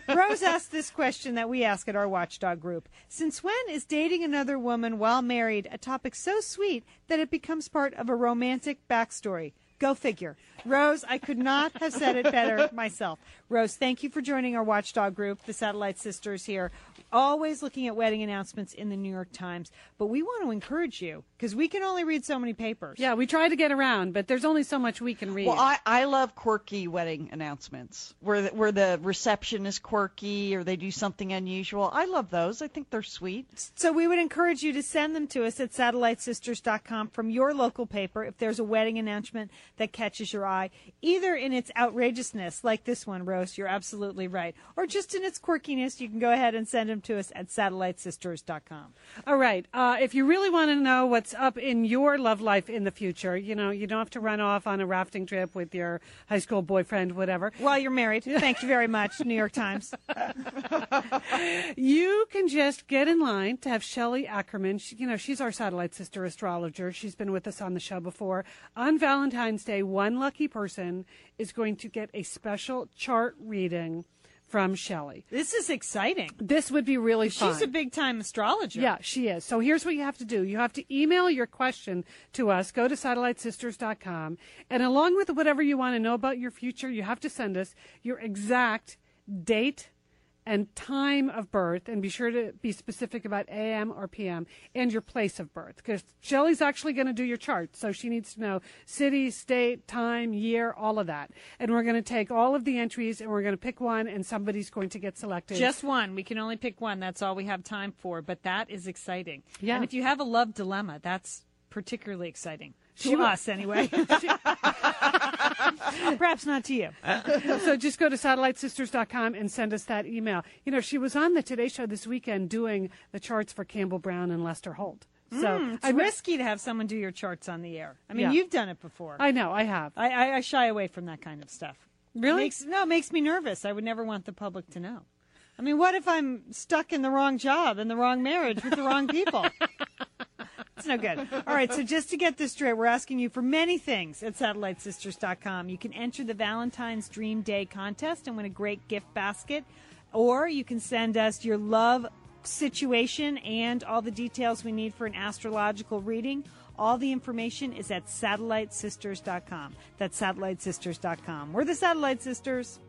Rose asked this question that we ask at our watchdog group. Since when is dating another woman while married a topic so sweet that it becomes part of a romantic backstory? Go figure. Rose, I could not have said it better *laughs* myself. Rose, thank you for joining our watchdog group, the Satellite Sisters here. Always looking at wedding announcements in the New York Times. But we want to encourage you because we can only read so many papers. Yeah, we try to get around, but there's only so much we can read. Well, I, I love quirky wedding announcements where the, where the reception is quirky or they do something unusual. I love those. I think they're sweet. So we would encourage you to send them to us at satellitesisters.com from your local paper if there's a wedding announcement that catches your eye, either in its outrageousness, like this one, Rose, you're absolutely right, or just in its quirkiness, you can go ahead and send them to us at satellitesisters.com. All right. Uh, if you really want to know what's up in your love life in the future, you know, you don't have to run off on a rafting trip with your high school boyfriend, whatever. While you're married. Thank you very much, New York Times. You can just get in line to have Shelley Ackerman. She, you know, she's our satellite sister astrologer. She's been with us on the show before. On Valentine's Day, one lucky person is going to get a special chart reading from Shelley. This is exciting. This would be really fun. She's a big time astrologer. Yeah, she is. So here's what you have to do. You have to email your question to us. Go to satellitesisters.com. And along with whatever you want to know about your future, you have to send us your exact date and time of birth. And be sure to be specific about AM or PM and your place of birth. Because Shelley's actually going to do your chart. So she needs to know city, state, time, year, all of that. And we're going to take all of the entries and we're going to pick one and somebody's going to get selected. Just one. We can only pick one. That's all we have time for. But that is exciting. Yeah. And if you have a love dilemma, that's particularly exciting. To She will- us, anyway. *laughs* *laughs* Perhaps not to you. so just go to satellitesisters.com and send us that email. You know, she was on the Today Show this weekend doing the charts for Campbell Brown and Lester Holt. So Mm, it's I risky to have someone do your charts on the air. I mean, Yeah. you've done it before. I know, I have. I, I, I shy away from that kind of stuff. Really? Makes, no, it makes me nervous. I would never want the public to know. I mean, what if I'm stuck in the wrong job, in the wrong marriage, with the wrong people? *laughs* It's no good. All right, so just to get this straight, we're asking you for many things at satellitesisters.com. You can enter the Valentine's Dream Day contest and win a great gift basket, or you can send us your love situation and all the details we need for an astrological reading. All the information is at satellitesisters.com. That's satellitesisters.com. We're the Satellite Sisters.